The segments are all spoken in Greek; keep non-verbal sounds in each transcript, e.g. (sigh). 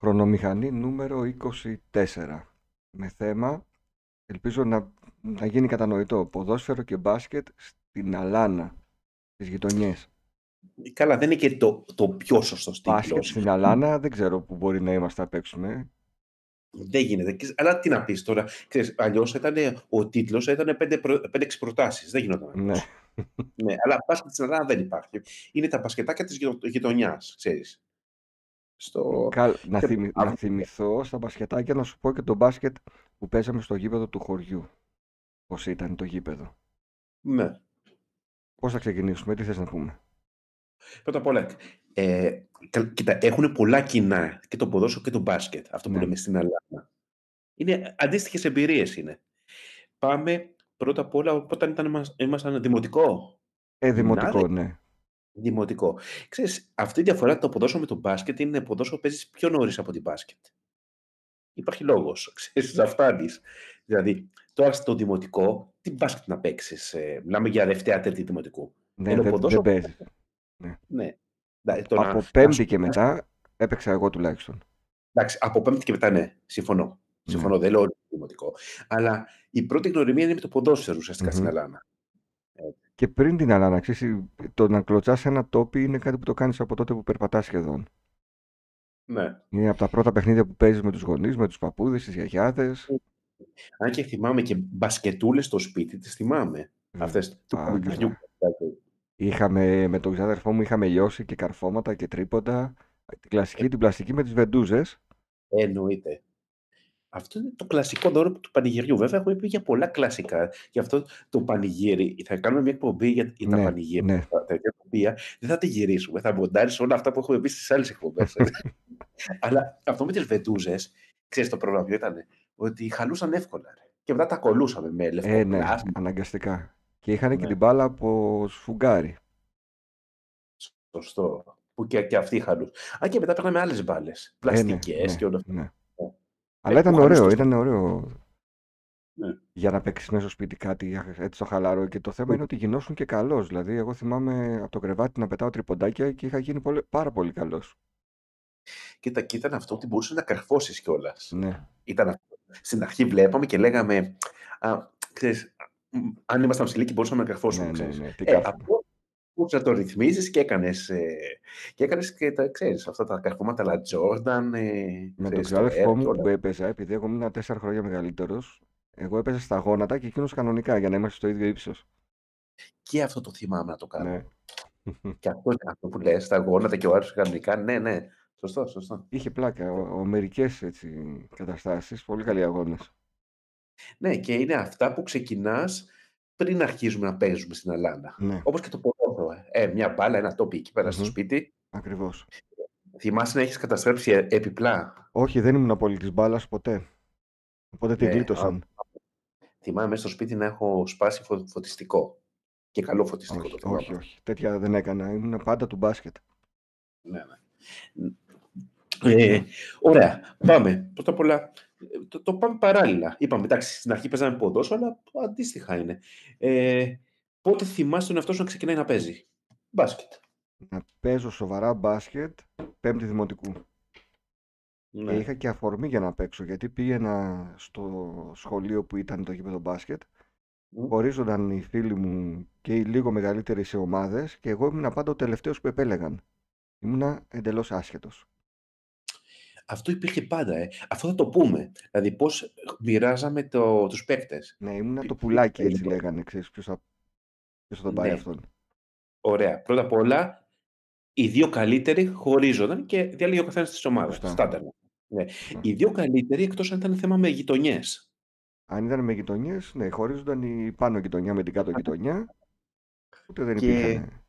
Χρονομηχανή νούμερο 24. Με θέμα, ελπίζω να, να γίνει κατανοητό, ποδόσφαιρο και μπάσκετ στην Αλάνα, στις γειτονιές. Καλά, δεν είναι και το, το πιο σωστό Μπάσκετ τίτλος. στην Αλάνα, δεν ξέρω που μπορεί να είμαστε να παίξουμε. Δεν γίνεται. Και- Αλλά τι να πεις τώρα. Ξέρεις, αλλιώς ήταν, ο τίτλος ήταν 5-6 προτάσεις. Δεν γινόταν. Ναι. αλλιώς. ναι, αλλά μπάσκετ στην Ελλάδα δεν υπάρχει. Είναι τα μπασκετάκια της γειτο- γειτονιάς, ξέρεις. Στο... Καλ- να, και- θυμη- να θυμηθώ στα μπασκετάκια να σου πω και το μπάσκετ που παίζαμε στο γήπεδο του χωριού. Πώς ήταν το γήπεδο. Ναι. Πώς θα ξεκινήσουμε, τι θες να πούμε; Πρώτα απ' όλα, ε, κα- κοίτα, έχουν πολλά κοινά και το ποδόσφαιρο και το μπάσκετ, αυτό που Ναι. λέμε στην Ελλάδα. Είναι αντίστοιχες εμπειρίες είναι. Πάμε πρώτα απ' όλα όταν ήταν, μας- ήμασταν δημοτικό. Ε, δημοτικό, Γυμνάδι. ναι. Δημοτικό. Ξέρεις, αυτή η διαφορά το ποδόσφαιρο με το μπάσκετ είναι ποδόσφαιρο παίζεις πιο νωρίς από την μπάσκετ. Υπάρχει λόγος, (laughs) ξέρεις, να φτάνεις. Δηλαδή, τώρα στο δημοτικό, τι μπάσκετ να παίξεις. Ε, μιλάμε για δευτέρα, τρίτη δημοτικού. Ναι, Ενώ δεν, δεν ποδόσφαιρο- παίζεις. Ναι. Δηλαδή, το να- Από να πέμπτη σου- και μετά έπαιξα εγώ τουλάχιστον. Εντάξει, από πέμπτη και μετά ναι, συμφωνώ. Συμφωνώ, δεν λέω ότι είναι δημοτικό. Αλλά η πρώτη γνωριμία είναι με το ποδόσφαιρο ουσιαστικά στην Μμμ. Ελλάδα. Και πριν την Αλάνα, ξέρεις, το να κλωτσάς ένα τόπι είναι κάτι που το κάνεις από τότε που περπατάς σχεδόν. Ναι. Είναι από τα πρώτα παιχνίδια που παίζεις με τους γονείς, με τους παππούδες, τις γιαγιάδες. Αν και θυμάμαι και μπασκετούλες στο σπίτι, τις θυμάμαι. Αυτές του Α, καλοκαιριού. Είχαμε, με τον ξάδερφό μου είχαμε λιώσει και καρφώματα και τρίποντα. Την κλασική, την πλαστική με τις βεντούζες. Εννοείται. Αυτό είναι το κλασικό δώρο του πανηγυριού. Βέβαια, έχουμε πει για πολλά κλασικά. Γι' αυτό το πανηγύρι, θα κάνουμε μια εκπομπή για, για τα Ναι, πανηγύρια. ναι. Τα τέτοια τα οποία δεν θα τη γυρίσουμε. Θα μοντάρει όλα αυτά που έχουμε πει στις άλλες εκπομπές. (laughs) Αλλά αυτό με τις βεντούζες, ξέρεις το πρόβλημα ποιο ήταν. Ότι χαλούσαν εύκολα. ρε. Και μετά τα κολούσαμε με λευκό Ε, ναι, πλάσμα. αναγκαστικά. Και είχαν και Ναι. την μπάλα από σφουγγάρι. Σωστό. Που και, και αυτοί χαλούσαν. Αν και μετά παίρναμε άλλες μπάλες. Ε, ναι, Πλαστικές ναι, και όλα αυτά. Ναι. Ναι. Αλλά ήταν που χαλούσε ωραίο, το ήταν ωραίο Ναι. για να παίξεις μέσα στο σπίτι κάτι έτσι στο χαλαρό. Και το θέμα είναι ότι γινώσουν και καλό. Δηλαδή, εγώ θυμάμαι από το κρεβάτι να πετάω τριποντάκια και είχα γίνει πολύ, πάρα πολύ καλός. Κοίτα, και ήταν αυτό ότι μπορούσες να καρφώσεις κιόλας. Ναι. Ήταν αυτό. Στην αρχή βλέπαμε και λέγαμε. Α, ξέρεις, μ, αν ήμασταν ψηλοί και μπορούσαμε να καρφώσουμε. Ναι, ναι, ξέρεις. ναι. Τι Ε, κάθομαι. αυτό μπορούσε να το ρυθμίζεις και έκανες ε, και, έκανες και τα ξέρεις, αυτά τα καρφώματα La Jordan. Ε, Με τον ξέρεις, το ξάδερφό Air μου και που όλα. έπαιζα, επειδή εγώ ήμουν τέσσερα χρόνια μεγαλύτερος, εγώ έπαιζα στα γόνατα και εκείνος κανονικά για να είμαστε στο ίδιο ύψος. Και αυτό το θυμάμαι να το κάνω. Ναι. (laughs) Και αυτό, αυτό που λες, τα γόνατα και ο άλλος κανονικά. Ναι, ναι. Σωστό, σωστό. Είχε πλάκα. Ο, ο μερικές καταστάσεις, πολύ καλοί αγώνες. Ναι, και είναι αυτά που ξεκινάς πριν αρχίζουμε να παίζουμε στην Ελλάδα. Ναι, Όπως και το ποδόσφαιρο. Ε, μια μπάλα, ένα τόπι εκεί πέρα στο Μμμ. σπίτι. ακριβώς. Θυμάσαι να έχεις καταστρέψει ε- επιπλά. Όχι, δεν ήμουν πολύ της μπάλας ποτέ. Οπότε την Ναι, γλίτωσαν. Θυμάμαι μέσα στο σπίτι να έχω σπάσει φω- φωτιστικό. Και καλό φωτιστικό το Όχι, θυμάμαι. όχι, όχι. Τέτοια δεν έκανα. Ήμουν πάντα του μπάσκετ. Ναι, ναι. Ε, ωραία, πάμε. Πρώτα απ' όλα, ε, το, το πάμε παράλληλα. Είπαμε, εντάξει, στην αρχή παίζαμε ποδόσφαιρο, αλλά αντίστοιχα είναι. Ε, πότε θυμάσαι τον εαυτό σου να ξεκινάει να παίζει; Μπάσκετ. Να παίζω σοβαρά μπάσκετ πέμπτη δημοτικού. Ναι. Και είχα και αφορμή για να παίξω, γιατί πήγαινα στο σχολείο που ήταν το γήπεδο μπάσκετ. Μμ. Χωρίζονταν οι φίλοι μου και οι λίγο μεγαλύτεροι σε ομάδες και εγώ ήμουν πάντα ο τελευταίος που επέλεγαν. Ήμουνα εντελώς άσχετος. Αυτό υπήρχε πάντα, ε. Αυτό θα το πούμε. Δηλαδή, πώς μοιράζαμε το, τους παίκτες. Ναι, ήμουνα το Πι- πουλάκι, έτσι λοιπόν. λέγανε. Ξέρεις ποιος θα, ποιος θα τον πάει Ναι. αυτόν. Ωραία. Πρώτα απ' όλα, οι δύο καλύτεροι χωρίζονταν και διάλεγε ο καθένας τη ομάδα. Σωστά. Στάνταρ. Ναι. Σωστά. Οι δύο καλύτεροι, εκτός αν ήταν θέμα με γειτονιές. Αν ήταν με γειτονιές, ναι, χωρίζονταν η πάνω γειτονιά με την κάτω γειτονιά. Ούτε δεν Και- υπήρχαν.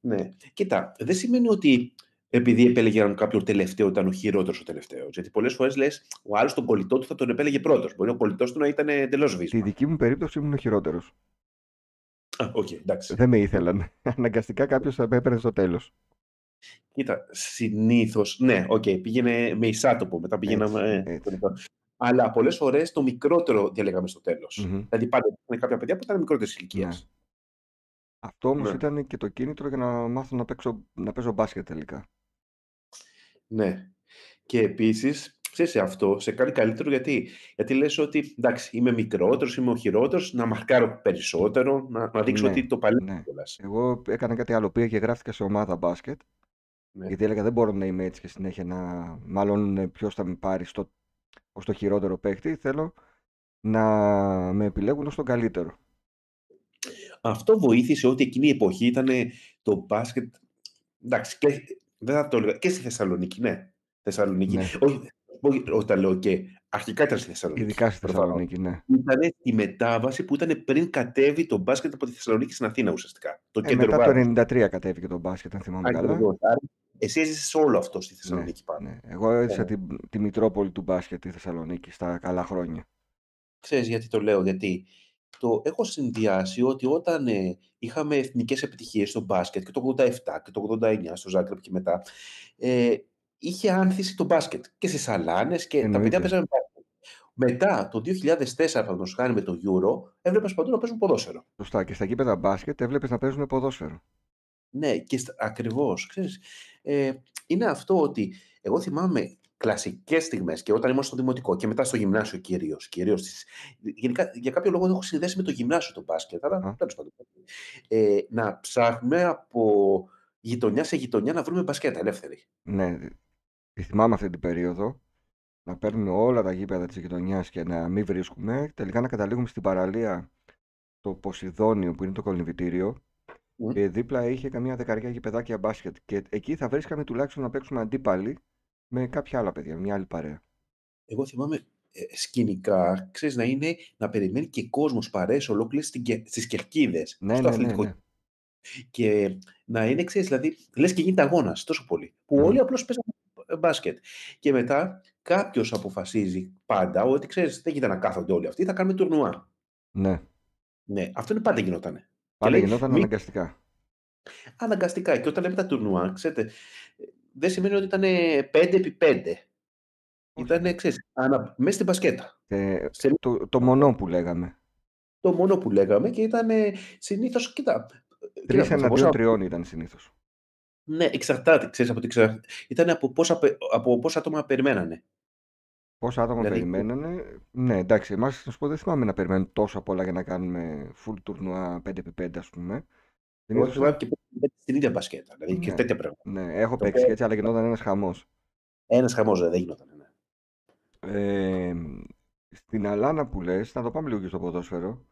Ναι. Κοίτα, δεν σημαίνει ότι επειδή επέλεγαν κάποιον τελευταίο ήταν ο χειρότερος ο τελευταίος. Γιατί πολλές φορές λες, ο άλλος τον κολλητό του θα τον επέλεγε πρώτος. Μπορεί ο κολλητός του να ήταν εντελώς Στη βύσμα. δική μου περίπτωση ήμουν ο χειρότερος. Α, οκ, εντάξει. Δεν με ήθελαν. (laughs) Αναγκαστικά κάποιος θα με έπαιρνε στο τέλος. Κοίτα, συνήθως. Ναι, οκ, πήγαινε με εις άτοπο, μετά πήγαιναμε. Έτσι, έτσι. Αλλά πολλές φορές το μικρότερο διαλέγαμε στο τέλος. Μμμ. Δηλαδή πάντα υπήρχαν κάποια παιδιά που ήταν μικρότερης ηλικίας. Ναι. Αυτό όμως Ναι. ήταν και το κίνητρο για να μάθω να, παίξω, να παίζω μπάσκετ τελικά. Ναι. Και επίσης, ξέρεις, αυτό σε κάνει καλύτερο γιατί, γιατί λες ότι εντάξει, είμαι μικρότερος, είμαι ο χειρότερος, να μαρκάρω περισσότερο, να, να δείξω Ναι, ότι το παλεύω ναι. κιόλας. Εγώ έκανα κάτι άλλο. Πήγα και γράφτηκα σε ομάδα μπάσκετ. Ναι. Γιατί έλεγα δεν μπορώ να είμαι έτσι και συνέχεια να μάλλον ποιος θα με πάρει στο, ως το χειρότερο παίκτη. Θέλω να με επιλέγουν ως τον καλύτερο. Αυτό βοήθησε ότι εκείνη η εποχή ήταν το μπάσκετ. Εντάξει, και, δεν θα το έλεγα, και στη Θεσσαλονίκη, ναι. Θεσσαλονίκη. Ναι. Όχι, όχι, όταν λέω και. Αρχικά ήταν στη Θεσσαλονίκη. Ειδικά στη προφανώς. Θεσσαλονίκη, ναι. Ήταν η μετάβαση που ήταν πριν κατέβει το μπάσκετ από τη Θεσσαλονίκη στην Αθήνα ουσιαστικά. Το Ε, κέντρο μετά το βάρους. 93 κατέβηκε το μπάσκετ, αν θυμάμαι καλά. Ακριβώς. Άρα, Εσύ έζησες όλο αυτό στη Ναι, Θεσσαλονίκη πάνω. ναι. Εγώ έζησα Ε. τη, τη Μητρόπολη του μπάσκετ τη Θεσσαλονίκη στα καλά χρόνια. Ξέρεις γιατί το λέω, γιατί το έχω συνδυάσει ότι όταν ε, είχαμε εθνικές επιτυχίες στο μπάσκετ και το 87 και το 89 στο Ζάγκρεπ και μετά, ε, είχε άνθηση το μπάσκετ και στις Αλάνες και τα Εννοείται. παιδιά παίζανε μπάσκετ. Μετά, το 2004, παραδείγματος χάρη με το Euro, έβλεπες παντού να παίζουν ποδόσφαιρο. Σωστά. Και στα γήπεδα μπάσκετ έβλεπες να παίζουν ποδόσφαιρο. Ναι, και στα- ακριβώς. Ξέρεις, ε, είναι αυτό ότι εγώ θυμάμαι κλασικές στιγμές και όταν ήμουν στο δημοτικό και μετά στο γυμνάσιο κυρίως. κυρίως στις- γενικά, για κάποιο λόγο το έχω συνδέσει με το γυμνάσιο το μπάσκετ, αλλά Α. τέλος πάντων. Ε, να ψάχνουμε από γειτονιά σε γειτονιά να βρούμε μπασκέτα ελεύθερη. Ναι, τη θυμάμαι αυτή την περίοδο. Να παίρνουμε όλα τα γήπεδα της γειτονιάς και να μην βρίσκουμε. Τελικά να καταλήγουμε στην παραλία το Ποσειδόνιο που είναι το κολυμβητήριο. Μμ. Και δίπλα είχε καμιά δεκαριά γηπεδάκια μπάσκετ. Και εκεί θα βρίσκαμε τουλάχιστον να παίξουμε αντίπαλοι με κάποια άλλα παιδιά, μια άλλη παρέα. Εγώ θυμάμαι ε, σκηνικά, ξέρεις, να είναι να περιμένει και κόσμος παρέες ολόκληρες στην Κε- στις κερκίδες, Ναι, στο ναι, ναι, αθλητικό ναι. Και να είναι, ξέρεις, δηλαδή, λες και γίνεται αγώνας τόσο πολύ. Που Μμμ. όλοι απλώς παίζουν μπάσκετ. Και μετά κάποιος αποφασίζει πάντα ότι, ξέρεις, δεν γίνεται να κάθονται όλοι αυτοί, θα κάνουμε τουρνουά. Ναι. Ναι, αυτό είναι πάντα γινότανε. Και Πάντα λέει, γινόταν μη, αναγκαστικά. αναγκαστικά. Και όταν λέμε τα τουρνουά, ξέρετε, ε, δεν σημαίνει ότι ήταν 5 επί 5. Όχι. Ήταν, ξέρεις, ανα, μέσα στην μπασκέτα. Ε, Σε το, το μονό που λέγαμε. το μόνο που λέγαμε και ήταν συνήθως, κοίτα, Τρεις κοίτα, από εναντίον πόσα, τριών ήταν συνήθως. Ναι, εξαρτάται, ξέρεις, από τι ξα... ήταν από πόσα, πε- από πόσα άτομα περιμένανε. Πόσα άτομα Δηλαδή, περιμένανε. Ναι, εντάξει, εμάς να σου πω δεν θυμάμαι να περιμένουν τόσο πολλά για να κάνουμε full τουρνουά 5x5, ας πούμε. εγώ Συνήθως, θυμάμαι και πέντε στην ίδια μπασκέτα, δηλαδή και ναι, τέτοια πράγματα. ναι, έχω Το παίξει οποίο και έτσι, αλλά γινόταν ένας χαμός. ένας χαμός δεν γινόταν. Ναι. Ε, στην Αλάνα που λες, να το πάμε λίγο και στο ποδόσφαιρο.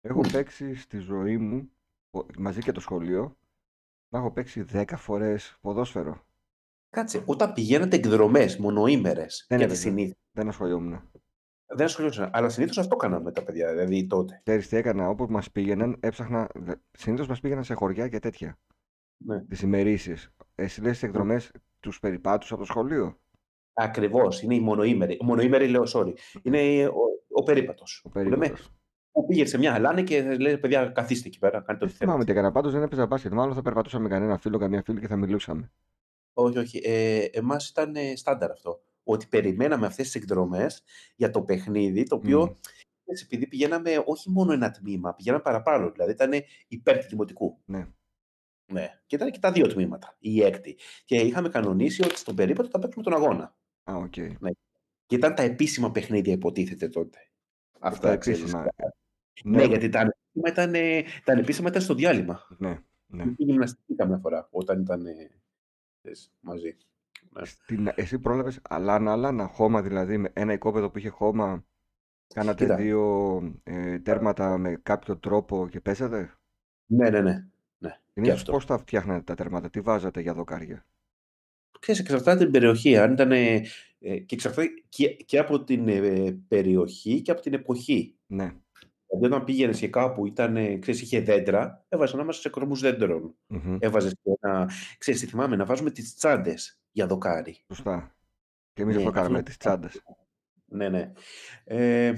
Έχω Μμ. παίξει στη ζωή μου, ο- μαζί και το σχολείο, να έχω παίξει 10 φορές ποδόσφαιρο. Κάτσε, όταν πηγαίνατε εκδρομές μονοήμερες, Δεν γιατί έπαιζα. συνήθως, Δεν ασχολιόμουν. δεν ασχολιόταν, αλλά συνήθως αυτό κάναμε τα παιδιά, δηλαδή τότε. Ξέρεις τι έκανα, όπου μας πήγαιναν, έψαχνα, δε- συνήθως μας πήγαιναν σε χωριά και τέτοια, Ναι. τις ημερήσεις. Εσύ λες τις εκδρομές, τους περιπάτους από το σχολείο, Ακριβώς, είναι η μονοήμερη. Μονοήμερη λέω, sorry. Είναι ο, ο περίπατος. ο Που λέμε, περίπατος. Που πήγε σε μια αλάνη και λέει, παιδιά, καθίστε εκεί πέρα, κάντε Δεν ό,τι θυμάμαι θέλετε. τι έκανα, πάντως δεν έπαιζα μπάσκετ, μάλλον θα περπατούσα με κανένα φίλο, καμία φίλη και θα μιλούσαμε. Όχι, όχι. Ε, εμάς ήταν ε, στάνταρ αυτό. Ότι περιμέναμε αυτές τις εκδρομές για το παιχνίδι, το οποίο, Μμ, έτσι, επειδή πηγαίναμε όχι μόνο ένα τμήμα, πηγαίναμε παραπάνω. Δηλαδή ήταν υπέρ του δημοτικού. ναι. Ναι. Και ήταν και τα δύο τμήματα, η έκτη. Και είχαμε κανονίσει ότι στον περίπατο θα παίξουμε τον αγώνα. Α, οκ. Ναι. Και ήταν τα επίσημα παιχνίδια, υποτίθεται τότε. Τα Αυτά, ξέρεις. επίσημα. Ναι, Ναι, γιατί τα ανεπίσημα ήταν, ε, τα ανεπίσημα ήταν στο διάλειμμα. ναι, ναι. Είχε γυμναστική καμιά φορά, όταν ήταν ε, ξέρεις, μαζί. Ναι. Στην, εσύ πρόλαβες αλάνα, αλάνα, χώμα δηλαδή, με ένα οικόπεδο που είχε χώμα, κάνατε Κοίτα, δύο ε, τέρματα με κάποιο τρόπο και παίζατε. ναι, ναι, ναι, ναι, και Συνήθως αυτό. πώς τα φτιάχνατε τα τέρματα, τι βάζατε για δοκάρια; Ξέρεις, εξαρτάται την περιοχή, αν ήταν, ε, ε, και εξαρτάται και, και από την ε, περιοχή και από την εποχή. Ναι. Δηλαδή, όταν πήγαινες και κάπου, ήταν, ε, ξέρεις, είχε δέντρα, έβαζες ανάμεσα σε κορμούς δέντρων. Μμμ. Έβαζες ένα. Ξέρεις, τι θυμάμαι, να βάζουμε τις τσάντες για δοκάρι. Σωστά. Και εμείς Ναι, αυτό αυτό κάναμε, να τις τσάντες. Ναι, ναι. Ε,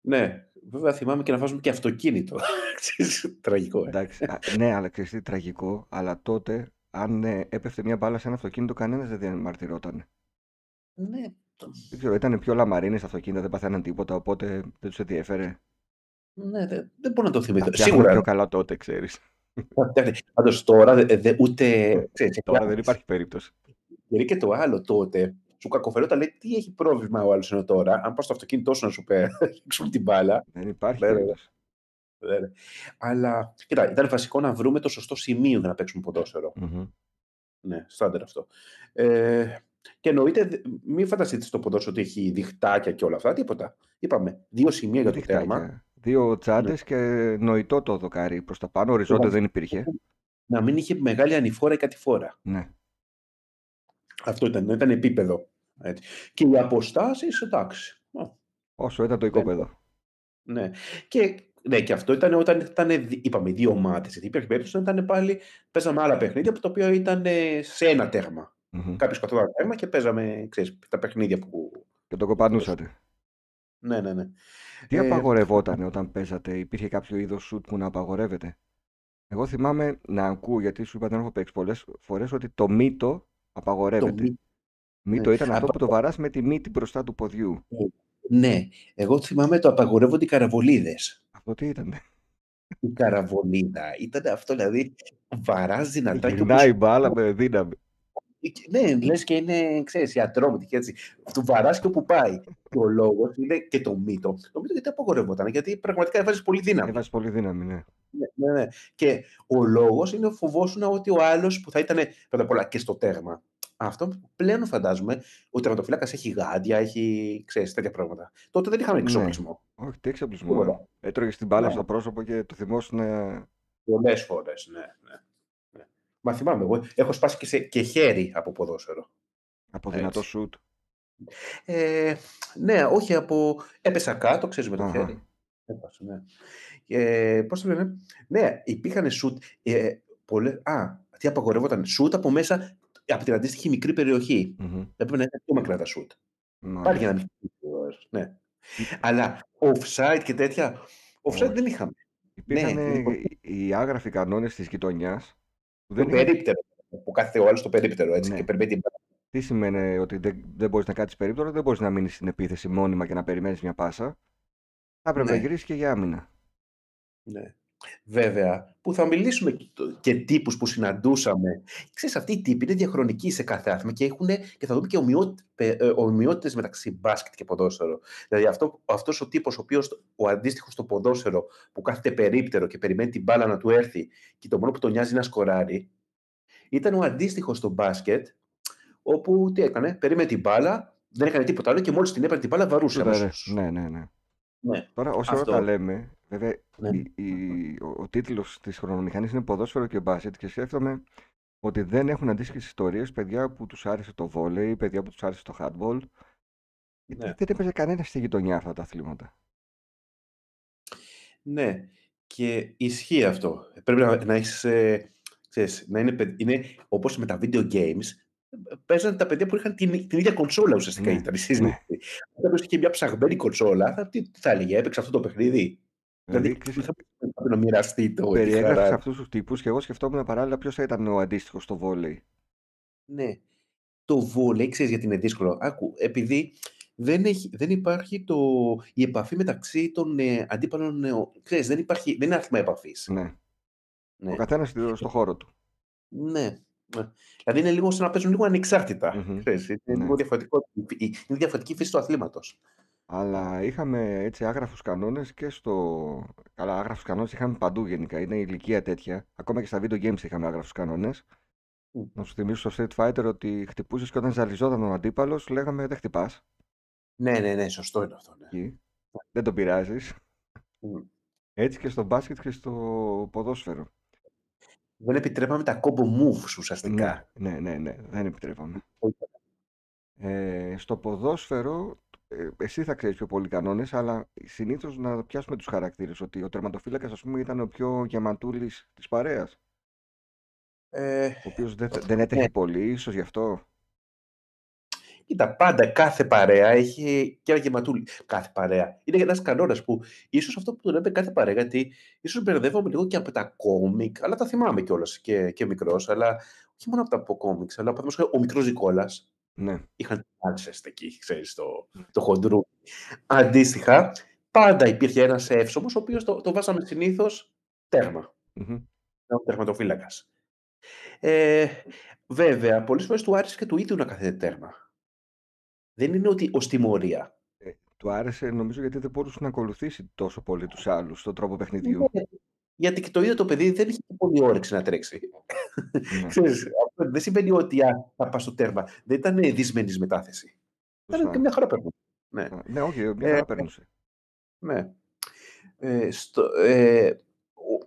ναι, βέβαια θυμάμαι και να βάζουμε και αυτοκίνητο. (laughs) Ξέρεις, Τραγικό, ε. Εντάξει, α, ναι, αλλά ξέρεις τι τραγικό, αλλά τότε αν ε, έπεφτε μια μπάλα σε ένα αυτοκίνητο, κανένας δεν διαμαρτυρόταν. Ναι, το- Δεν ξέρω, ήταν πιο λαμαρίνες τα αυτοκίνητα, δεν παθαίναν τίποτα, οπότε δεν τους ενδιαφέρε. Ναι, δεν, δεν μπορώ να το Τα θυμηθώ. φτιάχναμε Σίγουρα. πιο καλά τότε, ξέρεις. Πάντως τώρα δε, δε- ούτε. Ξέρεις, Τώρα και- δεν υπάρχει περίπτωση. γιατί και το άλλο τότε. σου κακοφερόταν, λέει τι έχει πρόβλημα ο άλλος ενώ τώρα. Αν πας στο αυτοκίνητό σου να σου παίξουν (laughs) την μπάλα. Δεν υπάρχει Βέβαια. κιόλας. δεν- Αλλά κοίτα, ήταν βασικό να βρούμε το σωστό σημείο για να παίξουμε ποδόσφαιρο. Μμμ. Ναι, στάνταρ αυτό. Ε, και εννοείται, δε- μην φανταστείτε στο ποδόσφαιρο ότι έχει διχτάκια και όλα αυτά. Τίποτα. Είπαμε, δύο σημεία για το Διχτάκια. τέρμα. Δύο τσάντες και νοητό το δοκάρι προς τα πάνω. Οριζόντιο δεν υπήρχε. Να μην είχε μεγάλη ανηφόρα ή κατηφόρα. Ναι. Αυτό ήταν, να ήταν επίπεδο. Έτσι. Και οι αποστάσεις, εντάξει. Α, Όσο ήταν το οικόπεδο. Ναι. Και, ναι, και αυτό ήταν όταν ήταν, δι- είπαμε, δύο ομάδε. Γιατί υπήρχε περίπτωση να ήταν πάλι, παίζαμε άλλα παιχνίδια από το οποίο ήταν ε, σε ένα τέρμα. Μμμ. Κάποιος καθόταν ένα τέρμα και παίζαμε, ξέρεις, τα παιχνίδια που. Και το κοπανούσατε. Ναι, ναι, ναι. Τι Ε, απαγορευόταν (laughs) όταν παίζατε, υπήρχε κάποιο είδος σουτ που να απαγορεύεται; Εγώ θυμάμαι να ακούω, γιατί σου είπα δεν έχω παίξει πολλές φορές, ότι το μύτο το απαγορεύεται. μη- Μύτο ναι. ήταν αυτό Απα- που το βαράς με τη μύτη μπροστά του ποδιού. Ναι, εγώ θυμάμαι το απαγορεύονται οι καραβολίδες. Αυτό τι ήταν; Η καραβολίδα ήταν αυτό, δηλαδή βαράς δυνατά και Γυρνάει η όπως... μπάλα με δύναμη. Ναι, λες και είναι, ξέρεις, η ατρόμητη και έτσι. Του βαράς και όπου πάει. Και ο λόγος είναι και το μύτο. Το μύτο γιατί απαγορεύονταν, γιατί πραγματικά έβαζες πολύ δύναμη. Έβαζες πολύ δύναμη, ναι. Ναι, ναι, ναι. Και ο λόγος είναι φοβόσουν ότι ο άλλος που θα ήταν πρώτα απ' όλα και στο τέρμα. Αυτό πλέον φαντάζομαι ο τερματοφύλακας έχει γάντια, έχει ξέρεις, τέτοια πράγματα. Τότε δεν είχαμε Ναι. εξοπλισμό. Όχι, τι εξοπλισμό. Τίποτα. Έτρωγε την μπάλα Ναι. στο πρόσωπο και το θυμόσουν. Πολλές φορές, ναι, ναι, ναι. Μα θυμάμαι, εγώ έχω σπάσει και, σε, και χέρι από ποδόσφαιρο. από δυνατό Έτσι. σουτ. Ε, ναι, όχι από. Έπεσα κάτω, ξέρεις με το Αχα. χέρι. Έπασα, ναι. Ε, Πώς το λένε. Ναι, υπήρχαν σουτ. Ε, πολλές, α, τι απαγορεύονταν. Σουτ από μέσα από την αντίστοιχη μικρή περιοχή. Μμμ. Έπρεπε να είναι πιο μακριά τα σουτ. Υπάρχει Μάλιστα. ένα μικρό. Ναι. Αλλά offside και τέτοια. Offside Όχι. δεν είχαμε. Υπήρχαν Ναι, λοιπόν. οι άγραφοι κανόνες της γειτονιάς που Το δεν είχαν... περίπτερο. Που κάθεται ο άλλος στο περίπτερο έτσι Ναι. και περιμένει την μπάλα. Τι σημαίνει ότι δεν, δεν μπορείς να κάτσεις περίπτερο, δεν μπορείς να μείνεις στην επίθεση μόνιμα και να περιμένεις μια πάσα. Θα έπρεπε Ναι. να γυρίσεις και για άμυνα. Ναι. Βέβαια, που θα μιλήσουμε και, το- και τύπους που συναντούσαμε. Ξέρεις, αυτοί οι τύποι είναι διαχρονικοί σε κάθε άθλημα και έχουν και θα δούμε και ομοιότητες, ομοιότητες μεταξύ μπάσκετ και ποδόσφαιρο. Δηλαδή αυτό, αυτός ο τύπος ο οποίος ο αντίστοιχος στο ποδόσφαιρο που κάθεται περίπτερο και περιμένει την μπάλα να του έρθει και το μόνο που τον νοιάζει είναι να σκοράρει, ήταν ο αντίστοιχος στο μπάσκετ όπου τι έκανε, περίμενε την μπάλα, δεν έκανε τίποτα άλλο και μόλις την έπαιρνε την μπάλα βαρούσε Σούταρε. αμέσως. Ναι, ναι, ναι. Ναι. Τώρα, όσο Αυτό. ώρα τα λέμε, βέβαια, Ναι. η- η- ο, ο τίτλος της χρονομηχανής είναι ποδόσφαιρο και μπάσκετ και σκέφτομαι ότι δεν έχουν αντίστοιχες ιστορίες παιδιά που τους άρεσε το βόλεϊ, παιδιά που τους άρεσε το handball. Γιατί Ναι. δεν έπαιζε κανένας στη γειτονιά αυτά τα αθλήματα. Ναι, και ισχύει αυτό. Πρέπει να, να έχεις, ε, ξέρεις, να είναι, παι- είναι όπως με τα video games, ε, παίζανε τα παιδιά που είχαν την, την ίδια κονσόλα ουσιαστικά Ναι, ήταν η συζήτηση. Αν κάποιος είχε μια ψαγμένη κονσόλα, θα, τι, τι θα έλεγε, έπαιξε αυτό το παιχνίδι; Δηλαδή, Δηλαδή, ξέρεις, θα πρέπει να μοιραστεί το, τη περιέγραφες χαρά. αυτούς τους τύπους και εγώ σκεφτόμουν παράλληλα ποιος θα ήταν ο αντίστοιχος στο βόλεϊ. Ναι. Το βόλεϊ, ξέρεις γιατί είναι δύσκολο. Άκου, επειδή δεν, έχει, δεν υπάρχει το, η επαφή μεταξύ των ε, αντίπαλων, ε, ο- ξέρεις, δεν, υπάρχει, δεν είναι άθλημα επαφής. Ναι. Ναι. Ο καθένας στο στο χώρο του. Ναι. Ναι. Δηλαδή είναι λίγο σαν να παίζουν λίγο ανεξάρτητα. Μμμ. Ξέρεις, είναι, Ναι. λίγο διαφορετικό, είναι διαφορετική φύση του αθλήματος. Αλλά είχαμε έτσι άγραφους κανόνες και στο... Καλά, άγραφους κανόνες είχαμε παντού γενικά. Είναι η ηλικία τέτοια. Ακόμα και στα video games είχαμε άγραφους κανόνες. Μμ. Να σου θυμίσω στο Street Fighter ότι χτυπούσες και όταν ζαλιζόταν ο αντίπαλος λέγαμε δεν χτυπάς. Ναι, ναι, ναι, σωστό είναι αυτό. Ναι. Εκεί. Δεν τον πειράζεις. Μμ. Έτσι και στο μπάσκετ και στο ποδόσφαιρο. Δεν επιτρέπαμε τα combo moves ουσιαστικά. Ναι, ναι, ναι, ναι, δεν επιτρέπαμε. Ε, στο ποδόσφαιρο, ε, εσύ θα ξέρεις πιο πολλοί κανόνες, αλλά συνήθως να πιάσουμε τους χαρακτήρες. Ότι ο τερματοφύλακας, ας πούμε, ήταν ο πιο γεματούλης της παρέας. Ε, Ο οποίος δεν, δεν έτρεχε ναι. πολύ, ίσως γι' αυτό. Κοίτα, πάντα κάθε παρέα έχει και ένα γεματούλι. Κάθε παρέα. Είναι ένας κανόνας που ίσως αυτό που τον έπαιρνε κάθε παρέα, γιατί ίσως μπερδεύομαι λίγο και από τα κόμικ, αλλά τα θυμάμαι κιόλας και, και μικρός, αλλά όχι μόνο από τα από κόμικς, αλλά παραδείγματος χάρη, ο μικρός Νικόλας. Ναι. είχαν άλσες εκεί, ξέρεις, το, το χοντρού. Αντίστοιχα, πάντα υπήρχε ένας εύσωμος, ο οποίος το, το βάζαμε συνήθως τέρμα, Μμμ. ο τερματοφύλακας. Ε, βέβαια, πολλές φορές του άρεσε και του ίδιου να καθέται τέρμα. Δεν είναι ότι ως τιμωρία. Ε, του άρεσε νομίζω γιατί δεν μπορούσε να ακολουθήσει τόσο πολύ τους άλλους στον τρόπο παιχνιδιού. Ναι, γιατί και το ίδιο το παιδί δεν είχε πολύ όρεξη να τρέξει. Ναι. (laughs) Ξέρεις, αυτό δεν σημαίνει ότι α, θα πας στο τέρμα. Δεν ήταν δυσμενής μετάθεση. Ήταν Σωστά. και μια χαρά περνούσε. Ναι. Α, Ναι, όχι, μια Ε, χαρά περνούσε. ναι. Ε, στο, ε, ο-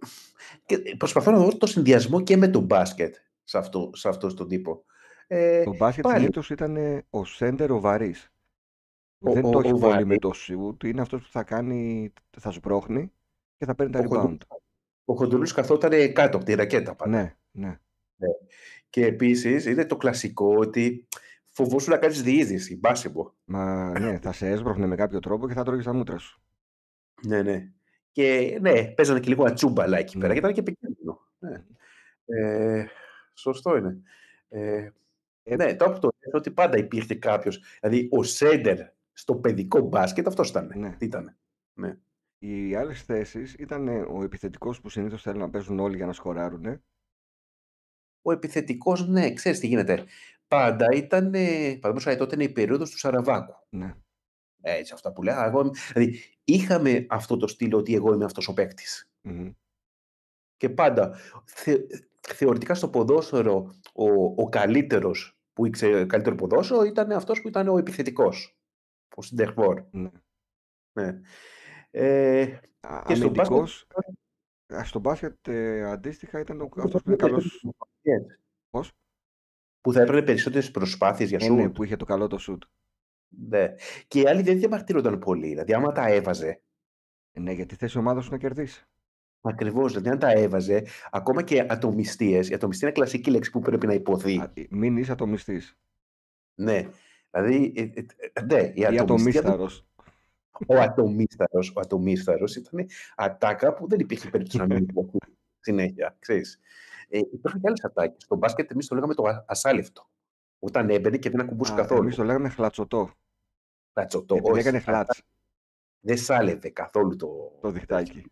και προσπαθώ να δω το συνδυασμό και με το μπάσκετ σε αυτό, σε αυτό στον τύπο. Ε, Το μπάσκετ πάλι, συνήθως ήταν ε, ο σέντερ ο βαρύς. που ο, δεν ο, το ο έχει πολύ με Βάρη, το σιούτ, είναι αυτός που θα κάνει, θα σπρώχνει και θα παίρνει τα ο, Χοντρού, rebound. ο Χοντρούλης καθόταν κάτω από τη ρακέτα πάντα. Ναι, ναι. Ναι. Και επίσης είναι το κλασικό ότι φοβόσου να κάνεις διείσδυση, μπάσιμο. Μα ναι, θα σε έσπροχνε με κάποιο τρόπο και θα τρώγεις τα μούτρα σου. Ναι, ναι. Και ναι, παίζανε και λίγο ατσούμπαλα εκεί πέρα Ναι. και ήταν και επικίνδυνο. Ναι. Ε, σωστό είναι. Ε, Ε, ναι, το αυτό είναι ότι πάντα υπήρχε κάποιος. Δηλαδή, ο Σέντερ στο παιδικό μπάσκετ αυτός ήταν. ναι. Τι ήταν. Ναι. Οι άλλες θέσεις ήταν ε, ο επιθετικός που συνήθως θέλουν να παίζουν όλοι για να σκοράρουν. Ο επιθετικός, ναι, ξέρεις τι γίνεται. Πάντα ήταν, ε, παραδείγματος χάρη, τότε είναι η περίοδος του Σαραβάκου. Ναι. Έτσι, αυτά που λέω. Εγώ, είμαι- δηλαδή, είχαμε αυτό το στυλ ότι εγώ είμαι αυτός ο παίκτης. Μμμ. Και πάντα, θε, θεωρητικά στο ποδόσφαιρο, ο, ο καλύτερος που ήξερε καλύτερο ποδόσφαιρο ήταν αυτός που ήταν ο επιθετικός. Ο Σιντερφόρ. Ναι. Ναι. Ε, Α- και στο μπάσκετ... Αμυντικός, α, στο μπάσκετ ε, αντίστοιχα ήταν ο, αυτός που είναι καλός. Πώς; Που θα έπαιρνε περισσότερες προσπάθειες για Ε, ναι, σουτ. που είχε το καλό το σουτ. Ναι. Και οι άλλοι δεν διαμαρτύρονταν πολύ. Δηλαδή, άμα τα έβαζε, Ε, ναι, γιατί θέση ομάδας σου να κερδίσει. Ακριβώς, δηλαδή αν τα έβαζε, ακόμα και ατομιστίες, η ατομιστία είναι κλασική λέξη που πρέπει να υποθεί. Α, ε, Μην είσαι ατομιστής. Ναι. Δηλαδή, ε, ε, ε, ναι, η Ή ατομιστία, δεν- ατομίσταρος. ο ατομίσταρος, ο ατομίσταρος ήταν ατάκα που δεν υπήρχε περίπτωση να μην υποθεί συνέχεια, ξέρεις. Ε, υπήρχαν και άλλες ατάκες. Στο μπάσκετ εμείς το λέγαμε το α- ασάλευτο. Όταν έμπαινε και δεν ακουμπούσε Α, καθόλου. εμείς το λέγαμε χλατσωτό. Χλατσωτό, Γιατί δεν όχι. έκανε χλάτς Δεν σάλευε καθόλου το... το διχτάκι.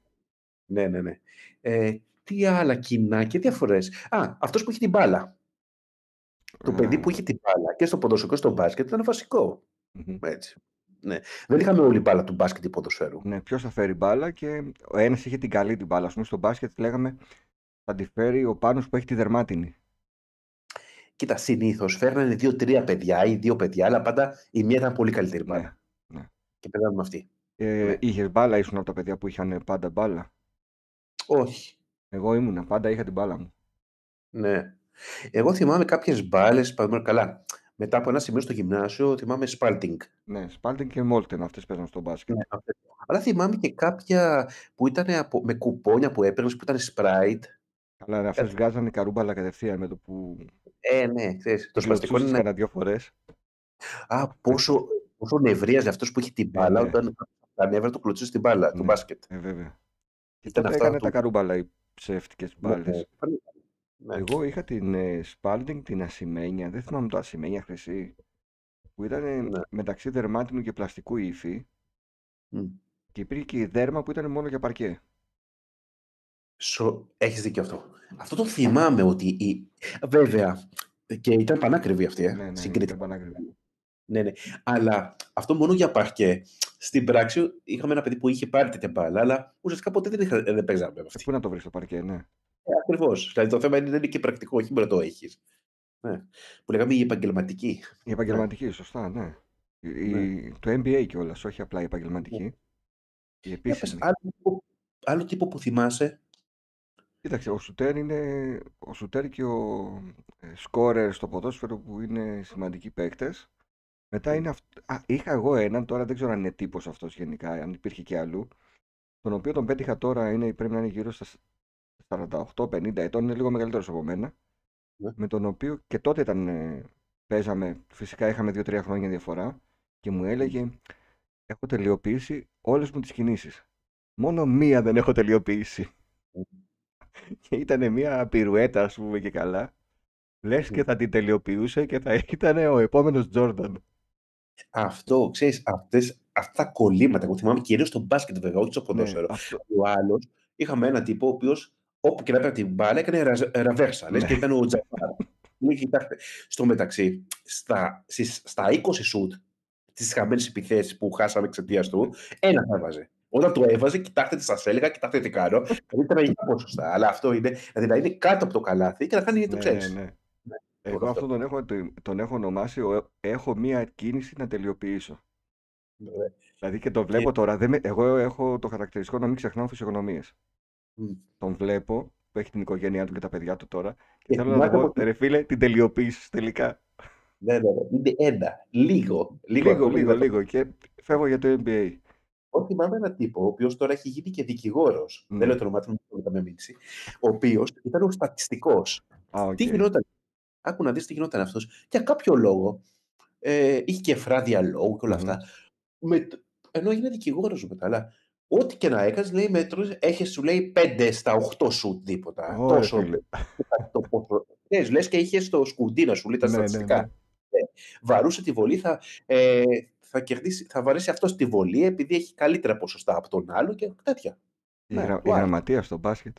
Ναι, ναι, ναι. Ε, τι άλλα κοινά και διαφορές. Α, αυτός που είχε την μπάλα. Το παιδί Α, που είχε την μπάλα και στο ποδόσφαιρο και στο μπάσκετ ήταν βασικό. μμμ. Έτσι. Ναι. Δεν είχαμε όλη μπάλα του μπάσκετ ή ποδοσφαίρου. Ναι, ποιος θα φέρει μπάλα και ο ένας είχε την καλή την μπάλα. Ας πούμε στο μπάσκετ λέγαμε θα τη φέρει ο Πάνος που έχει τη δερμάτινη. Κοίτα, συνήθως φέρνανε δύο-τρία παιδιά ή δύο παιδιά, αλλά πάντα η μία ήταν πολύ καλύτερη μπάλα. Ναι, ναι. Και παίζαμε με αυτή. Ε, Ναι. είχες μπάλα, ήσουν από τα παιδιά που είχαν πάντα μπάλα. Όχι. Εγώ ήμουνα, πάντα είχα την μπάλα μου. Ναι. Εγώ θυμάμαι κάποιες μπάλες, παραδείγματος καλά. Μετά από ένα σημείο στο γυμνάσιο, θυμάμαι σπάλτινγκ. Ναι, Σπάλτιν και Μόλτεν αυτές παίζαν στο μπάσκετ. Ναι, αυτές. Αλλά θυμάμαι και κάποια που ήταν από, με κουπόνια που έπαιρνες που ήταν Sprite. Αλλά αυτές Κάτι- βγάζανε καρούμπαλα κατευθείαν με το που Ε, ναι, ξέρεις. Το σπαστικό είναι. κλωτσούσες να- κανένα δυο φορές. Α, πόσο, πόσο νευρίαζε αυτός που είχε την μπάλα ναι. όταν τα νεύρα του κλωτσούσε την μπάλα, του Ναι. μπάσκετ. Ε, βέβαια. Και Ήταν τότε αυτά έκανε του- τα καρούμπαλα οι ψεύτικες Ναι, μπάλες. ναι. Εγώ είχα την ε, Spalding, την ασημένια, δεν θυμάμαι το ασημένια χρυσή, που ήταν Ναι. μεταξύ δερμάτινου και πλαστικού υφή Μμ. και υπήρχε και η δέρμα που ήταν μόνο για παρκέ. Σο... Έχεις δίκιο αυτό. Αυτό το θυμάμαι ότι. Η... Βέβαια. Και ήταν πανάκριβη αυτή, ε, Ναι, ναι, συγκριτικά. ήταν πανάκριβη. Ναι, ναι. Αλλά αυτό μόνο για παρκέ. Στην πράξη είχαμε ένα παιδί που είχε πάρει τέτοια μπάλα, αλλά ουσιαστικά ποτέ δεν, είχα, δεν παίζαμε με Ε, αυτή. Πού να το βρεις το παρκέ, ναι. Ε, Ακριβώς. Δηλαδή το θέμα είναι, δεν είναι και πρακτικό, όχι μπορεί να το έχεις. Ναι. Που λέγαμε η επαγγελματική. Η επαγγελματική, σωστά, ναι. Η- Ναι. η- Το NBA κιόλας, όχι απλά η επαγγελματική. Η Για επίσημη. πες, άλλο, τύπο, άλλο τύπο που θυμάσαι. Κοίταξε, ο Σουτέρ είναι ο Σουτέρ και ο ε, σκόρερ στο ποδόσφαιρο που είναι σημαντικοί παίκτες. Μετά είναι αυ... Α, είχα εγώ έναν, τώρα δεν ξέρω αν είναι τύπος αυτός γενικά, αν υπήρχε και αλλού, τον οποίο τον πέτυχα τώρα, είναι, πρέπει να είναι γύρω στα 48-50 ετών, είναι λίγο μεγαλύτερος από μένα, Ναι. με τον οποίο και τότε ήταν, ε, παίζαμε, φυσικά είχαμε 2-3 χρόνια διαφορά και μου έλεγε, έχω τελειοποιήσει όλες μου τις κινήσεις. Μόνο μία δεν έχω τελειοποιήσει. Και ήταν μια πυρουέτα, ας πούμε και καλά. Λες και θα την τελειοποιούσε και θα ήταν ο επόμενος Τζόρνταν. Αυτό, ξέρεις, αυτές, αυτά τα κολλήματα, εγώ θυμάμαι κυρίως στο μπάσκετ βέβαια, όχι στο Ναι, ποδόσφαιρο. αυτό, Ο άλλος, είχαμε έναν τύπο ο οποίος όπου και να έπαιρνε την μπάλα έκανε ραζ- ραβέρσα, λες Ναι. και ήταν ο Τζαφάρ. Μου λέει, κοιτάξτε, στο μεταξύ, στα, στις, στα 20 σουτ, στι χαμένες επιθέσεις που χάσαμε εξαιτίας του, ένα θα έβαζε. Όταν το έβαζε, κοιτάξτε τι σας έλεγα, κοιτάξτε τι κάνω. Δηλαδή ήταν για ποσοστά. Αλλά αυτό είναι, δηλαδή να είναι κάτω από το καλάθι και να κάνει το Ναι, ξέρεις. ναι, ναι. Εγώ αυτό τον έχω, τον έχω ονομάσει ο- έχω μία κίνηση να τελειοποιήσω. Δηλαδή και το βλέπω τώρα. Δεν με- εγώ έχω το χαρακτηριστικό να μην ξεχνάω φυσιογνωμίες. Τον βλέπω που έχει την οικογένειά του και τα παιδιά του τώρα. Και Και θέλω να θυμάται του πω, πως- ρε φίλε, την τελειοποίηση τελικά. Ναι, ναι, ναι. Είναι ένα. Λίγο. Λίγο, Λίγο, ακόμη λίγο, μετά. λίγο. Και φεύγω για το NBA. Εγώ θυμάμαι έναν τύπο, ο οποίος τώρα έχει γίνει και δικηγόρος. Ναι. Δεν λέω το όνομά του, μην το με μίξει. Ο οποίος ήταν ο στατιστικός. Α, οκ. Τι γινόταν. Άκου να δεις τι γινόταν αυτός. Για κάποιο λόγο. Ε, είχε και φράδια λόγου και όλα Μμμ. αυτά. Με, το- ενώ έγινε δικηγόρος μετά. Αλλά ό,τι και να έκανες, λέει μέτρο, έχεις σου λέει 5 στα 8 σου τίποτα. Ωρε, τόσο. φίλε. το πόσο. Ναι, λες και είχες το σκουντί να σου λέει τα Ναι, ναι, στατιστικά. ναι. Βαρούσε τη βολή, θα, ε, θα, κερδίσει, θα βαρέσει αυτός τη βολή επειδή έχει καλύτερα ποσοστά από τον άλλο και τέτοια. Η, Ναι, γρα... η wow. γραμματεία στο μπάσκετ.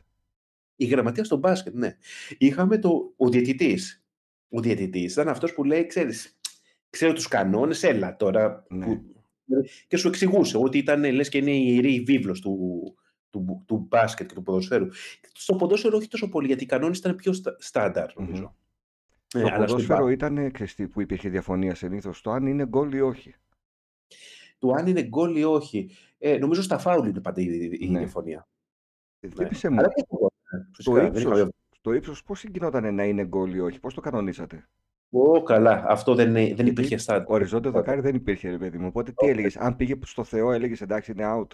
Η γραμματεία στο μπάσκετ, ναι. Είχαμε το, ο διαιτητής. Ο διαιτητής ήταν αυτός που λέει, ξέρεις, ξέρω τους κανόνες, έλα τώρα. Ναι. Που, και σου εξηγούσε ότι ήταν, λες και είναι η ιερή βίβλος του, του, του μπάσκετ και του ποδοσφαίρου. Στο ποδόσφαιρο όχι τόσο πολύ, γιατί οι κανόνες ήταν πιο στα, στάνταρ, νομίζω. Ε, Το αλλά στο ποδόσφαιρο μπα- ήταν ξεστή που υπήρχε διαφωνία συνήθως το αν είναι γκολ ή όχι. του αν είναι γκολ ή όχι. Ε, νομίζω στα φάουλ είναι πάντα η, η Ναι. διαφωνία. Ε, Ναι. Θύμισε μου, Αλλά και εγώ, ε, το φυσικά, δεν ύψος, είχαμε- το ύψος πώς γινόταν να είναι γκολ ή όχι, πώς το κανονίσατε; Ω, καλά, αυτό δεν, δεν Γιατί υπήρχε στάνταρ. Οριζόντιο δοκάρι δεν υπήρχε, ρε παιδί μου. Οπότε τι Όχι. έλεγες, αν πήγε στο Θεό, έλεγες εντάξει, είναι out.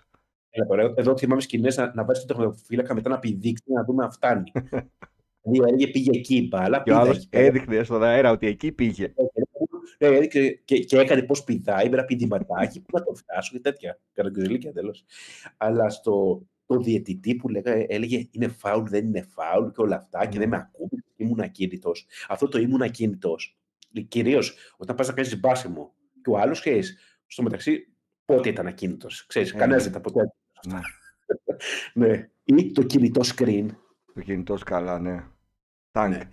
Έλα, τώρα, Εδώ θυμάμαι σκηνές να, να βάζεις τον τερματοφύλακα μετά να πηδήξεις να δούμε αν φτάνει. (laughs) δηλαδή έλεγε πήγε εκεί η μπάλα, Και ο πήδα άλλος εκεί πέρα. έδειχνε στον αέρα ότι εκεί πήγε. Ε, έδειξε και, και έκανε πώς πηδάει με ένα πηδηματάκι που να το φτάσω και τέτοια. Καραγκιουζιλίκια τέλος. Αλλά στο το διαιτητή που λέγα, έλεγε είναι φάουλ, δεν είναι φάουλ και όλα αυτά και δεν Ναι. με ακούει, ήμουν ακίνητος. Αυτό το ήμουν ακίνητος. Κυρίως όταν πας να κάνεις μπάσιμο και ο άλλος ξέρει, στο μεταξύ πότε ήταν ακίνητος. Ξέρεις, Ε, κανένας ναι. δεν ήταν ποτέ. Ναι. (laughs) Ναι. Ή το κινητό screen. Το κινητό καλά, ναι. Τάγκ. Ναι.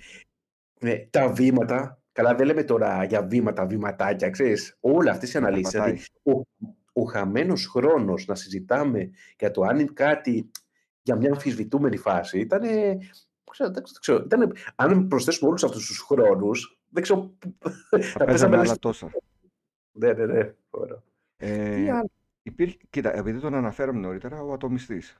Ναι, τα βήματα. Καλά, δεν λέμε τώρα για βήματα, βηματάκια, ξέρεις. Όλα αυτές οι Να αναλύσεις. πατάει. Δηλαδή, ο, ο χαμένος χρόνος να συζητάμε για το αν είναι κάτι για μια αμφισβητούμενη φάση ήταν. Ξέρω, δεν ξέρω, ήτανε, αν προσθέσουμε όλους αυτούς τους χρόνους, δεν ξέρω. Θα θα παίζαμε λες- άλλα τόσα. Ναι, ναι, ναι. Ωραία. Ε, Τι άλλο; υπήρχε, κοίτα, επειδή τον αναφέραμε νωρίτερα, ο ατομιστής.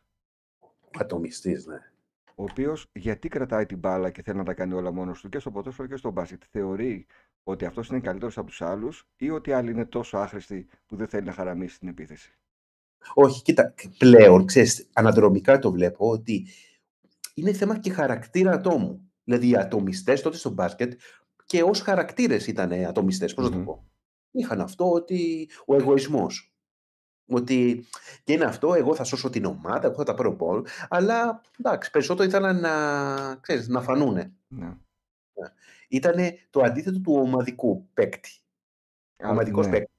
Ατομιστής, ναι. Ο οποίος γιατί κρατάει την μπάλα και θέλει να τα κάνει όλα μόνος του και στο ποδόσφαιρο και στο μπάσκετ. Θεωρεί ότι αυτός είναι καλύτερος από τους άλλους ή ότι άλλοι είναι τόσο άχρηστοι που δεν θέλει να χαραμίσει την επίθεση; Όχι, κοίτα, πλέον, ξέρεις, αναδρομικά το βλέπω ότι είναι θέμα και χαρακτήρα ατόμου. Δηλαδή, οι ατομιστές τότε στο μπάσκετ και ως χαρακτήρες ήταν ατομιστές, πώς να το Μμμ. πω. Είχαν αυτό ότι ο εγωισμός. Ότι και είναι αυτό, εγώ θα σώσω την ομάδα, εγώ θα τα πάρω πόλ, αλλά εντάξει, περισσότερο ήθελαν να, ξέρεις, να φανούνε. Ναι. Ήταν το αντίθετο του ομαδικού παίκτη. Α, Ομαδικός ναι. παίκτης.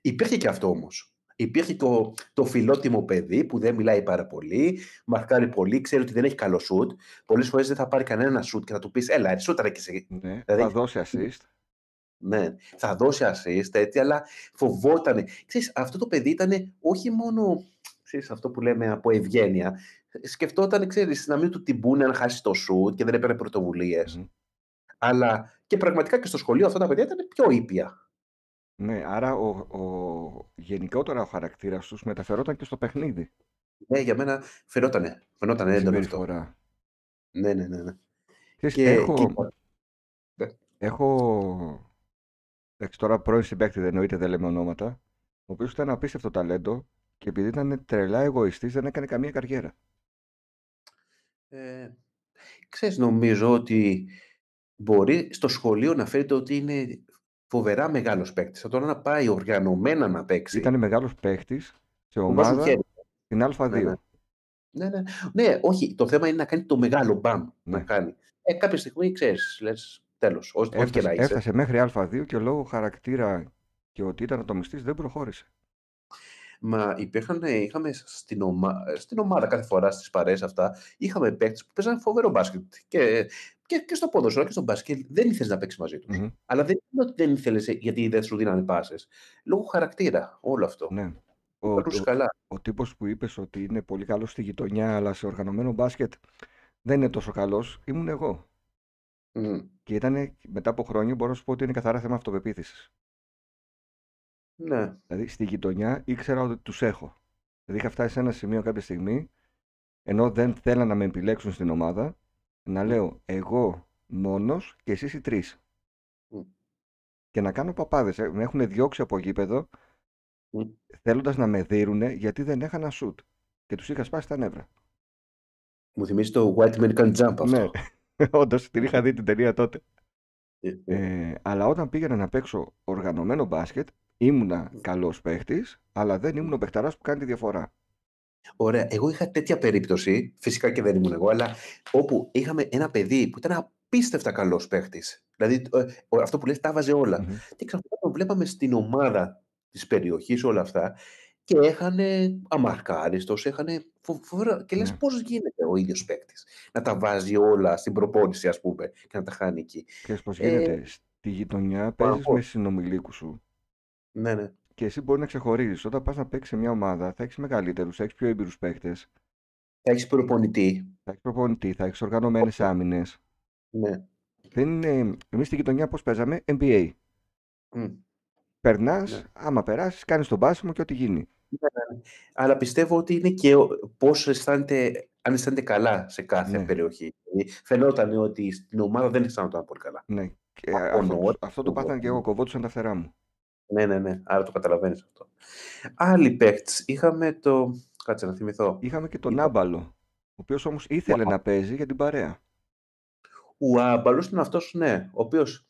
Υπήρχε και αυτό όμως. Υπήρχε το, το φιλότιμο παιδί που δεν μιλάει πάρα πολύ, μαρκάρει πολύ, ξέρει ότι δεν έχει καλό σουτ. Πολλές φορές δεν θα πάρει κανένα σουτ και θα του πεις: Έλα, ρε, σούταρα και εσύ. Ναι. Δηλαδή- Θα δώσει assist. Ναι, θα δώσει assist, έτσι, αλλά φοβότανε. Ξέρεις, αυτό το παιδί ήταν όχι μόνο ξέρεις, αυτό που λέμε από ευγένεια. Σκεφτόταν, ξέρεις, να μην του την πούνε να χάσει το σουτ και δεν έπαιρνε πρωτοβουλίες. Μμμ. Αλλά και πραγματικά και στο σχολείο αυτά τα παιδιά ήταν πιο ήπια. Ναι, άρα ο, ο, γενικότερα ο χαρακτήρας τους μεταφερόταν και στο παιχνίδι. Ναι, για μένα φαινότανε. Φαινότανε η έντονο αυτό. συμπεριφορά. Ναι, ναι, ναι. ναι. Ξέρεις, Και έχω, κοίτα, έχω. Εντάξει, τώρα πρώην συμπαίκτη δεν εννοείται, δεν λέμε ονόματα. Ο οποίος ήταν απίστευτο ταλέντο και επειδή ήταν τρελά εγωιστής δεν έκανε καμία καριέρα. ε, ξέρεις, νομίζω ότι μπορεί στο σχολείο να φέρεται ότι είναι φοβερά μεγάλος παίκτης. Αλλά τώρα να πάει οργανωμένα να παίξει. Ήταν μεγάλος παίχτη σε του βάζουν ομάδα χέρι. στην Α2. Ναι, ναι. Ναι, ναι. ναι, όχι. Το θέμα είναι να κάνει το μεγάλο μπαμ. Να Ναι. κάνει. Ε, κάποια στιγμή ξέρεις, λες τέλος. Ό,τι και Έφτασε, να είσαι. έφτασε μέχρι Α2 και λόγω χαρακτήρα και ότι ήταν ατομιστής δεν προχώρησε. Μα υπήρχαν, ε, είχαμε στην, ομα... στην ομάδα κάθε φορά στις παρέες αυτά, είχαμε παίκτες που παίζανε φοβερό μπάσκετ. Και και, και στο ποδόσφαιρο και στο μπάσκετ δεν ήθελες να παίξεις μαζί τους. Μμμ. Αλλά δεν είναι ότι δεν ήθελες γιατί δεν σου δίνανε πάσες. Λόγω χαρακτήρα, όλο αυτό. Ναι. Το Ο, περνούσε ο, καλά. ο τύπος που είπες ότι είναι πολύ καλός στη γειτονιά, αλλά σε οργανωμένο μπάσκετ δεν είναι τόσο καλός, ήμουν εγώ. Μμ. Και ήταν μετά από χρόνια μπορώ να σου πω ότι είναι καθαρά θέμα αυτοπεποίθησης. Ναι. Δηλαδή στη γειτονιά ήξερα ότι τους έχω. Δηλαδή είχα φτάσει σε ένα σημείο κάποια στιγμή, ενώ δεν θέλαν να με επιλέξουν στην ομάδα, να λέω εγώ μόνος και εσείς οι τρεις. Μμ. Και να κάνω παπάδες. Ε, Με έχουν διώξει από γήπεδο Μμ. θέλοντας να με δίνουνε γιατί δεν έκανα σουτ. Και τους είχα σπάσει τα νεύρα. Μου θυμίζει το White Man Can Jump Ναι, αυτό. (laughs) όντως την είχα δει την ταινία τότε. Ε, ε, Ε, αλλά όταν πήγαινα να παίξω οργανωμένο μπάσκετ, ήμουνα καλός παίχτης, αλλά δεν ήμουν ο παιχταράς που κάνει τη διαφορά. Ωραία. Εγώ είχα τέτοια περίπτωση, φυσικά και δεν ήμουν εγώ, αλλά όπου είχαμε ένα παιδί που ήταν απίστευτα καλός παίχτης. Δηλαδή ε, ο- αυτό που λες τα βάζε όλα. Μμμ. Και ξαφνικά τον βλέπαμε στην ομάδα της περιοχής όλα αυτά και έχανε αμαρκάριστος, έχανε φο- φοβερά. Και λες Ναι. πώς γίνεται ο ίδιος παίκτη να τα βάζει όλα στην προπόνηση, ας πούμε, και να τα χάνει εκεί. Ξέρεις πώς Ε, γίνεται. Στη γειτονιά παίζεις πω. με συνομιλίκους σου ναι, ναι. Και εσύ μπορεί να ξεχωρίζεις. Όταν πας να παίξεις σε μια ομάδα, θα έχεις μεγαλύτερους, θα έχεις πιο έμπειρους παίχτες, Θα έχεις προπονητή. θα έχεις προπονητή, θα έχεις οργανωμένες άμυνες. Ναι. Δεν είναι... Εμείς στη γειτονιά πώς παίζαμε, NBA. Μμ. Περνάς, Ναι. άμα περάσεις, κάνεις τον πάσιμο και ό,τι γίνει. Αλλά πιστεύω ότι είναι και πώς αισθάνεται, αν αισθάνεται καλά σε κάθε Ναι. περιοχή. Δηλαδή, φαινόταν ότι στην ομάδα δεν αισθάνονταν πολύ καλά. Ναι. Και Από αυτό, νωρί. αυτό το πάθανε και εγώ, κοβόντουσαν τα φτερά μου. Ναι, ναι, ναι. Άρα το καταλαβαίνεις αυτό. Άλλοι παίκτες. Είχαμε το. Κάτσε να θυμηθώ. Είχαμε και τον Είπα- Άμπαλο, ο οποίος όμως ήθελε Wow. να παίζει για την παρέα. Ο Άμπαλος είναι αυτός, ναι, ο οποίος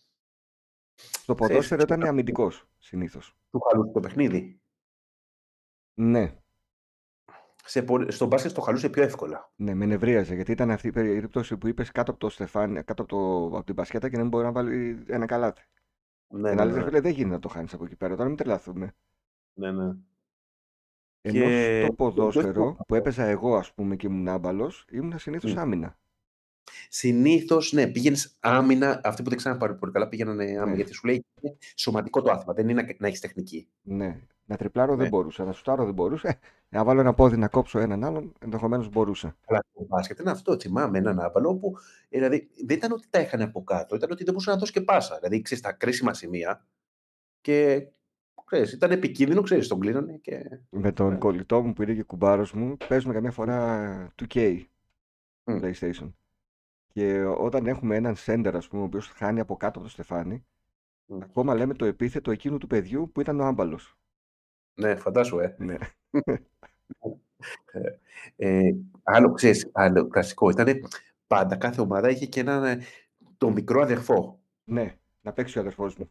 Στο ποδόσφαιρο ήταν αμυντικός, συνήθως. του χαλούσε το παιχνίδι. Ναι, Σε, πο- στο μπάσκετ το χαλούσε πιο εύκολα. ναι, με νευρίαζε, γιατί ήταν αυτή η περίπτωση που είπες κάτω από το στεφάνι, κάτω από, το, από την μπασκέτα και δεν μπορεί να βάλει ένα καλάθι. Ναι, και ναι, να λες, ρε ναι. φίλε, δεν γίνεται να το χάνεις από εκεί πέρα, τώρα μην τρελαθούμε. ναι, ναι. Ενώ Και- στο ποδόσφαιρο και- που έπαιζα εγώ, ας πούμε, και ήμουν άμπαλος, ήμουν συνήθως Μμ. άμυνα. Συνήθως, ναι, πήγαινες άμυνα. Αυτοί που δεν ξέραν πάρα πολύ καλά πήγαιναν άμυνα. Ναι. Γιατί σου λέει είναι σωματικό το άθλημα. Δεν είναι να, να έχεις τεχνική. Ναι. Να τριπλάρω δεν Ναι. μπορούσα, να σουτάρω δεν μπορούσα. Να βάλω ένα πόδι να κόψω έναν άλλον, ενδεχομένως μπορούσα. Αλλά το μπάσκετ είναι αυτό. Θυμάμαι έναν άπαλο που δηλαδή, δεν ήταν ότι τα είχαν από κάτω, ήταν ότι δεν μπορούσε να δώσει και πάσα. Δηλαδή, ξέρεις τα κρίσιμα σημεία. Και ξέρεις, ήταν επικίνδυνο, ξέρεις, τον κλείνανε. Και... Με τον Ναι. κολλητό μου που είναι και κουμπάρος μου, παίζουμε καμιά φορά 2K Μμ. PlayStation. Και όταν έχουμε έναν σέντερ, ας πούμε, ο οποίος χάνει από κάτω από το στεφάνι, Μμ. ακόμα λέμε το επίθετο εκείνου του παιδιού που ήταν ο άμπαλος. Ναι, φαντάσου, ε. Ναι. ε άλλο, ξέρεις, άλλο κλασικό ήταν πάντα κάθε ομάδα είχε και έναν ε, το μικρό αδερφό. ναι, να παίξει ο αδερφός μου.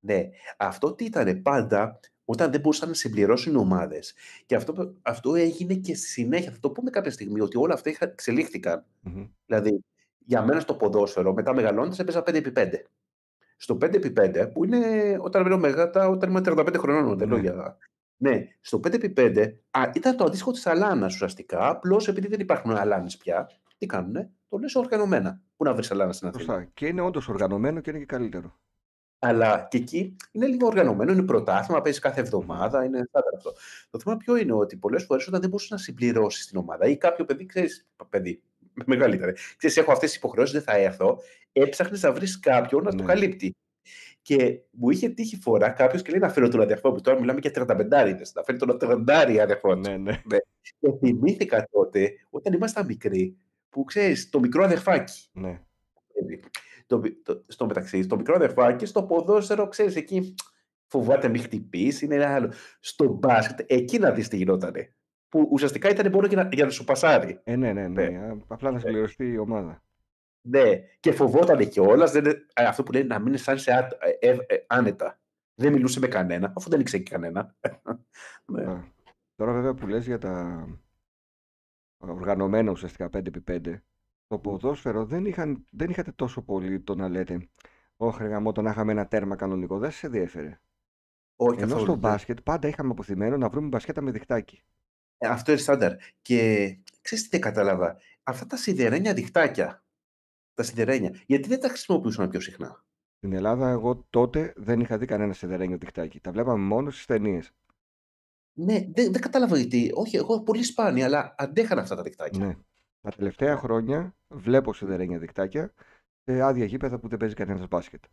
Ναι, αυτό τι ήταν πάντα όταν δεν μπορούσαν να συμπληρώσουν ομάδες. Και αυτό, αυτό έγινε και στη συνέχεια. Θα το πούμε κάποια στιγμή ότι όλα αυτά είχα, εξελίχθηκαν. Μμμ. Δηλαδή, για μένα στο ποδόσφαιρο, μετά μεγαλώντα, έπαιζα 5x5. Στο 5x5, που είναι όταν λέω μεγάλα, όταν είμαι 35 χρονών, δεν λέω Ναι. για. Ναι, στο 5x5 α, ήταν το αντίστοιχο της αλάνας ουσιαστικά. Απλώς επειδή δεν υπάρχουν αλάνες πια, τι κάνουνε, το λες οργανωμένα. Πού να βρεις αλάνα στην Αθήνα; Σωστά. Και είναι όντως οργανωμένο και είναι και καλύτερο. Αλλά και εκεί είναι λίγο οργανωμένο, είναι πρωτάθλημα, παίζει κάθε εβδομάδα, είναι στάνταρ αυτό. Το θέμα ποιο είναι ότι πολλές φορές όταν δεν μπορεί να συμπληρώσεις την ομάδα ή κάποιο παιδί, ξέρεις, παιδί, (laughs) μεγαλύτερο, ξέρεις, έχω αυτές τις υποχρεώσεις, δεν θα έρθω, έψαχνες να βρεις κάποιον να το Ναι. καλύπτει. Και μου είχε τύχει φορά κάποιος και λέει να φέρω τον αδερφό μου. Τώρα μιλάμε για 35 να φέρει τον 30 αδερφό του. Ναι, ναι. Και θυμήθηκα τότε, όταν ήμασταν μικροί, που ξέρεις, το μικρό αδερφάκι. ναι. παιδί. Το, το, στο μεταξύ, στο μικρό αδερφάκι, στο ποδόσφαιρο, ξέρεις εκεί, φοβάται μη χτυπήσει, είναι ένα άλλο. Στο μπάσκετ, εκεί να δεις τι γινότανε. Που ουσιαστικά ήταν μόνο για να, για να σου πασάρει. Ε, ναι, ναι, ναι. Ναι. Α, Απλά να συμπληρωθεί η ομάδα. Ναι, και φοβόταν κιόλας. Αυτό που λένε να μην αισθάνεσαι α- ε, ε, ε, άνετα. Δεν μιλούσε με κανένα, αφού δεν ήξερε και κανένα. (laughs) ναι. Α. Τώρα βέβαια που λες για τα οργανωμένα ουσιαστικά 5x5, το ποδόσφαιρο δεν, είχαν, δεν είχατε τόσο πολύ το να λέτε «Ωχ ρε γαμώτο, να είχαμε ένα τέρμα κανονικό». Δεν σε ενδιέφερε. Όχι Ενώ καθόλου. στο ναι. μπάσκετ πάντα είχαμε αποθυμένο να βρούμε μπασκέτα με διχτάκι. Ε, Αυτό είναι στάνταρ. Και ξέρεις τι δεν κατάλαβα; Αυτά τα σιδερένια διχτάκια. τα σιδερένια. Γιατί δεν τα χρησιμοποιούσαν πιο συχνά; Στην Ελλάδα, εγώ τότε δεν είχα δει κανένα σιδερένιο δικτάκι. Τα βλέπαμε μόνο στις ταινίες. Ναι, δεν, δεν κατάλαβα γιατί. Όχι, εγώ πολύ σπάνια, αλλά αντέχαν αυτά τα δικτάκια. Ναι. Τα τελευταία χρόνια βλέπω σιδερένια δικτάκια σε άδεια γήπεδα που δεν παίζει κανένας μπάσκετ.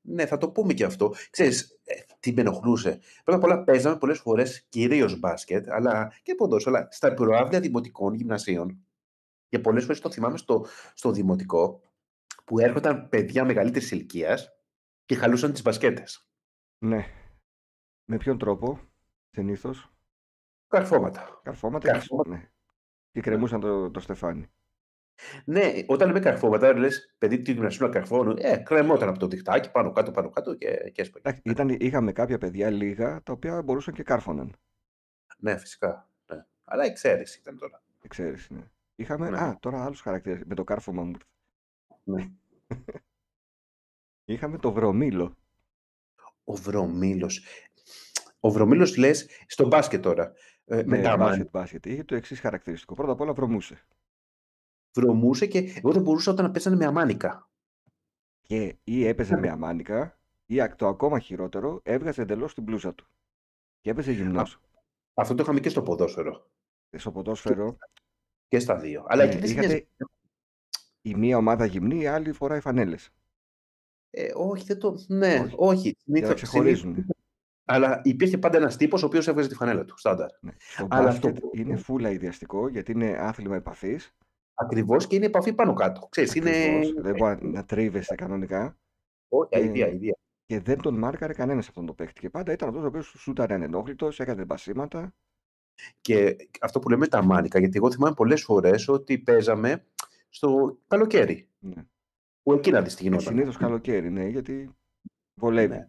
Ναι, θα το πούμε και αυτό. Ξέρεις, ε, τι με ενοχλούσε. Πρώτα απ' όλα παίζαμε πολλές φορές κυρίως μπάσκετ, αλλά και ποδόσφαιρα στα προάβλια δημοτικών γυμνασίων. Και πολλές φορές το θυμάμαι στο, στο δημοτικό, που έρχονταν παιδιά μεγαλύτερης ηλικίας και χαλούσαν τις μπασκέτες. Ναι. Με ποιον τρόπο, συνήθως; Καρφώματα. Καρφώματα, Καρφώματα. Και, ναι. και κρεμούσαν το, το στεφάνι. Ναι, όταν λέμε καρφώματα, λες παιδί του γυμνασίου να καρφώνουν, ε, κρεμόταν από το διχτάκι πάνω κάτω, πάνω κάτω και, και έσπαγε. Εντάξει, Ήταν, είχαμε κάποια παιδιά λίγα τα οποία μπορούσαν και κάρφωναν. Ναι, φυσικά. Ναι. Αλλά εξαίρεση ήταν τώρα. Εξαίρεση, ναι. Είχαμε. Ναι. Α, τώρα άλλους χαρακτήρες. Με το κάρφωμα μου. ήρθε. Ναι. (laughs) Είχαμε το βρωμίλο. Ο Βρωμήλος. Ο Βρωμήλος λες στο μπάσκετ τώρα. Ε, με Ναι, τα μάτια. μπάσκετ, μπάσκετ. Είχε το εξής χαρακτηριστικό. Πρώτα απ' όλα βρωμούσε. Βρωμούσε και εγώ δεν μπορούσα όταν παίζανε με αμάνικα. Και ή έπαιζε Ναι. με αμάνικα, ή ακ- το ακόμα χειρότερο, έβγαζε εντελώς την μπλούζα του. Και έπαιζε γυμνός. Αυτό το είχαμε και στο ποδόσφαιρο. Στο ποδόσφαιρο, Και στα δύο. Αλλά Ναι, εκεί δεν είχατε- συνέβη. η μία ομάδα γυμνή, η άλλη φοράει φανέλε. Ε, όχι, δεν το. Ναι, Όχι. όχι. Για Συνήθως- να ξεχωρίζουν. συνήθως- Αλλά υπήρχε πάντα ένας τύπος ο οποίος έβγαζε τη φανέλα του. Στάνταρ. Ναι. Στο Αλλά μπάσκετ αυτό- είναι φούλα ιδιαστικό γιατί είναι άθλημα επαφής. Ακριβώς και είναι επαφή πάνω κάτω. Ξέρεις, είναι. Δεν μπορεί να τρίβεσαι κανονικά. Όχι, Ε, αηδία, αηδία. Και δεν τον μάρκαρε κανένας αυτόν τον παίχτη. Και πάντα ήταν αυτός ο οποίος σούταρε ανενόχλητο, έκανε μπασίματα. Και αυτό που λέμε τα μάνικα, γιατί εγώ θυμάμαι πολλές φορές ότι παίζαμε στο καλοκαίρι. Ναι. Που εκεί να δει τι γινόταν. Συνήθως καλοκαίρι, ναι, γιατί βολεύει. Ναι.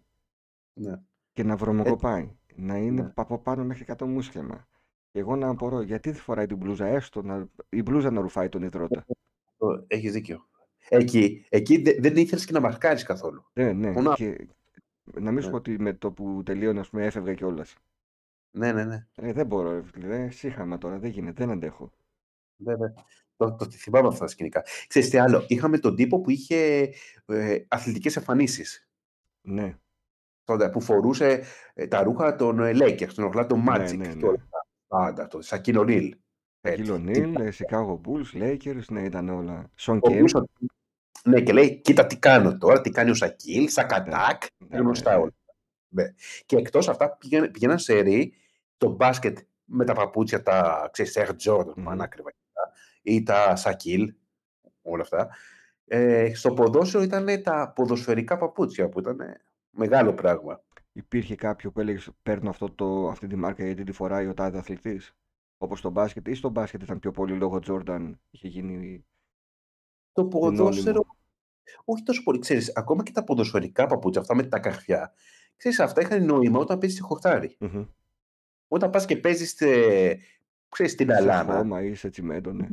Ναι. Και να βρωμοκοπάει. Να είναι ναι. από πάνω μέχρι 100 μουσχεμα. Και εγώ να απορώ, γιατί δεν φοράει την μπλούζα, έστω να... η μπλούζα να ρουφάει τον υδρότα. Έχεις δίκιο. Εκεί, εκεί δε- δεν ήθελες και να μαρκάρεις καθόλου. Ναι, ναι. Φωνά- Και να μην σου Ναι. πω ότι με το που τελείωνε, ας πούμε, έφευγα κιόλας. Ναι, ναι, ναι. Ε, δεν μπορώ, ρε φίλε. Δεν σύγχαμα τώρα, δεν γίνεται, δεν αντέχω. Βέβαια. Το, το θυμάμαι αυτά τα σκηνικά. Ξέρεις τι άλλο. Είχαμε τον τύπο που είχε ε, αθλητικές εμφανίσεις. Ναι, Τότε, που φορούσε ε, τα ρούχα των ε, Lakers, των Orlando Magic. ναι, και ναι. Όλα αυτά. Πάντα το. Σακίλ Ονίλ. Shaquille O'Neal, ε, Chicago Bulls, Lakers, ναι, ήταν όλα. Sean Kemp. Φορούσε- Ναι, και λέει, κοίτα τι κάνω τώρα, τι κάνει ο Σακίλ, Σακατάκ, Ναι, γνωστά ναι. όλα. Ναι. Και εκτός αυτά πήγαινε- πηγαίναν σε ρί το μπάσκετ με τα παπούτσια, τα ξέρεις, Air Jordan, Μμμ. πανάκριβα, ή τα Σακίλ, όλα αυτά. Ε, στο ποδόσφαιρο ήταν τα ποδοσφαιρικά παπούτσια που ήταν μεγάλο πράγμα. Υπήρχε κάποιο που έλεγε Παίρνω αυτό το, αυτή τη μάρκα γιατί τη φοράει ο τάδε αθλητής. Όπως στο μπάσκετ, ή στο μπάσκετ ήταν πιο πολύ λόγω Τζόρνταν. Είχε γίνει. Το Συνώνυμο. ποδόσφαιρο, όχι τόσο πολύ. Ξέρεις, ακόμα και τα ποδοσφαιρικά παπούτσια, αυτά με τα καρφιά, ξέρεις, αυτά είχαν νόημα όταν παίζεις στη χορτάρι. Μμμ. Όταν πας και παίζεις ε, ξέρεις, στην Σε αλάνα χώμα ή σε τσιμέντο, ναι.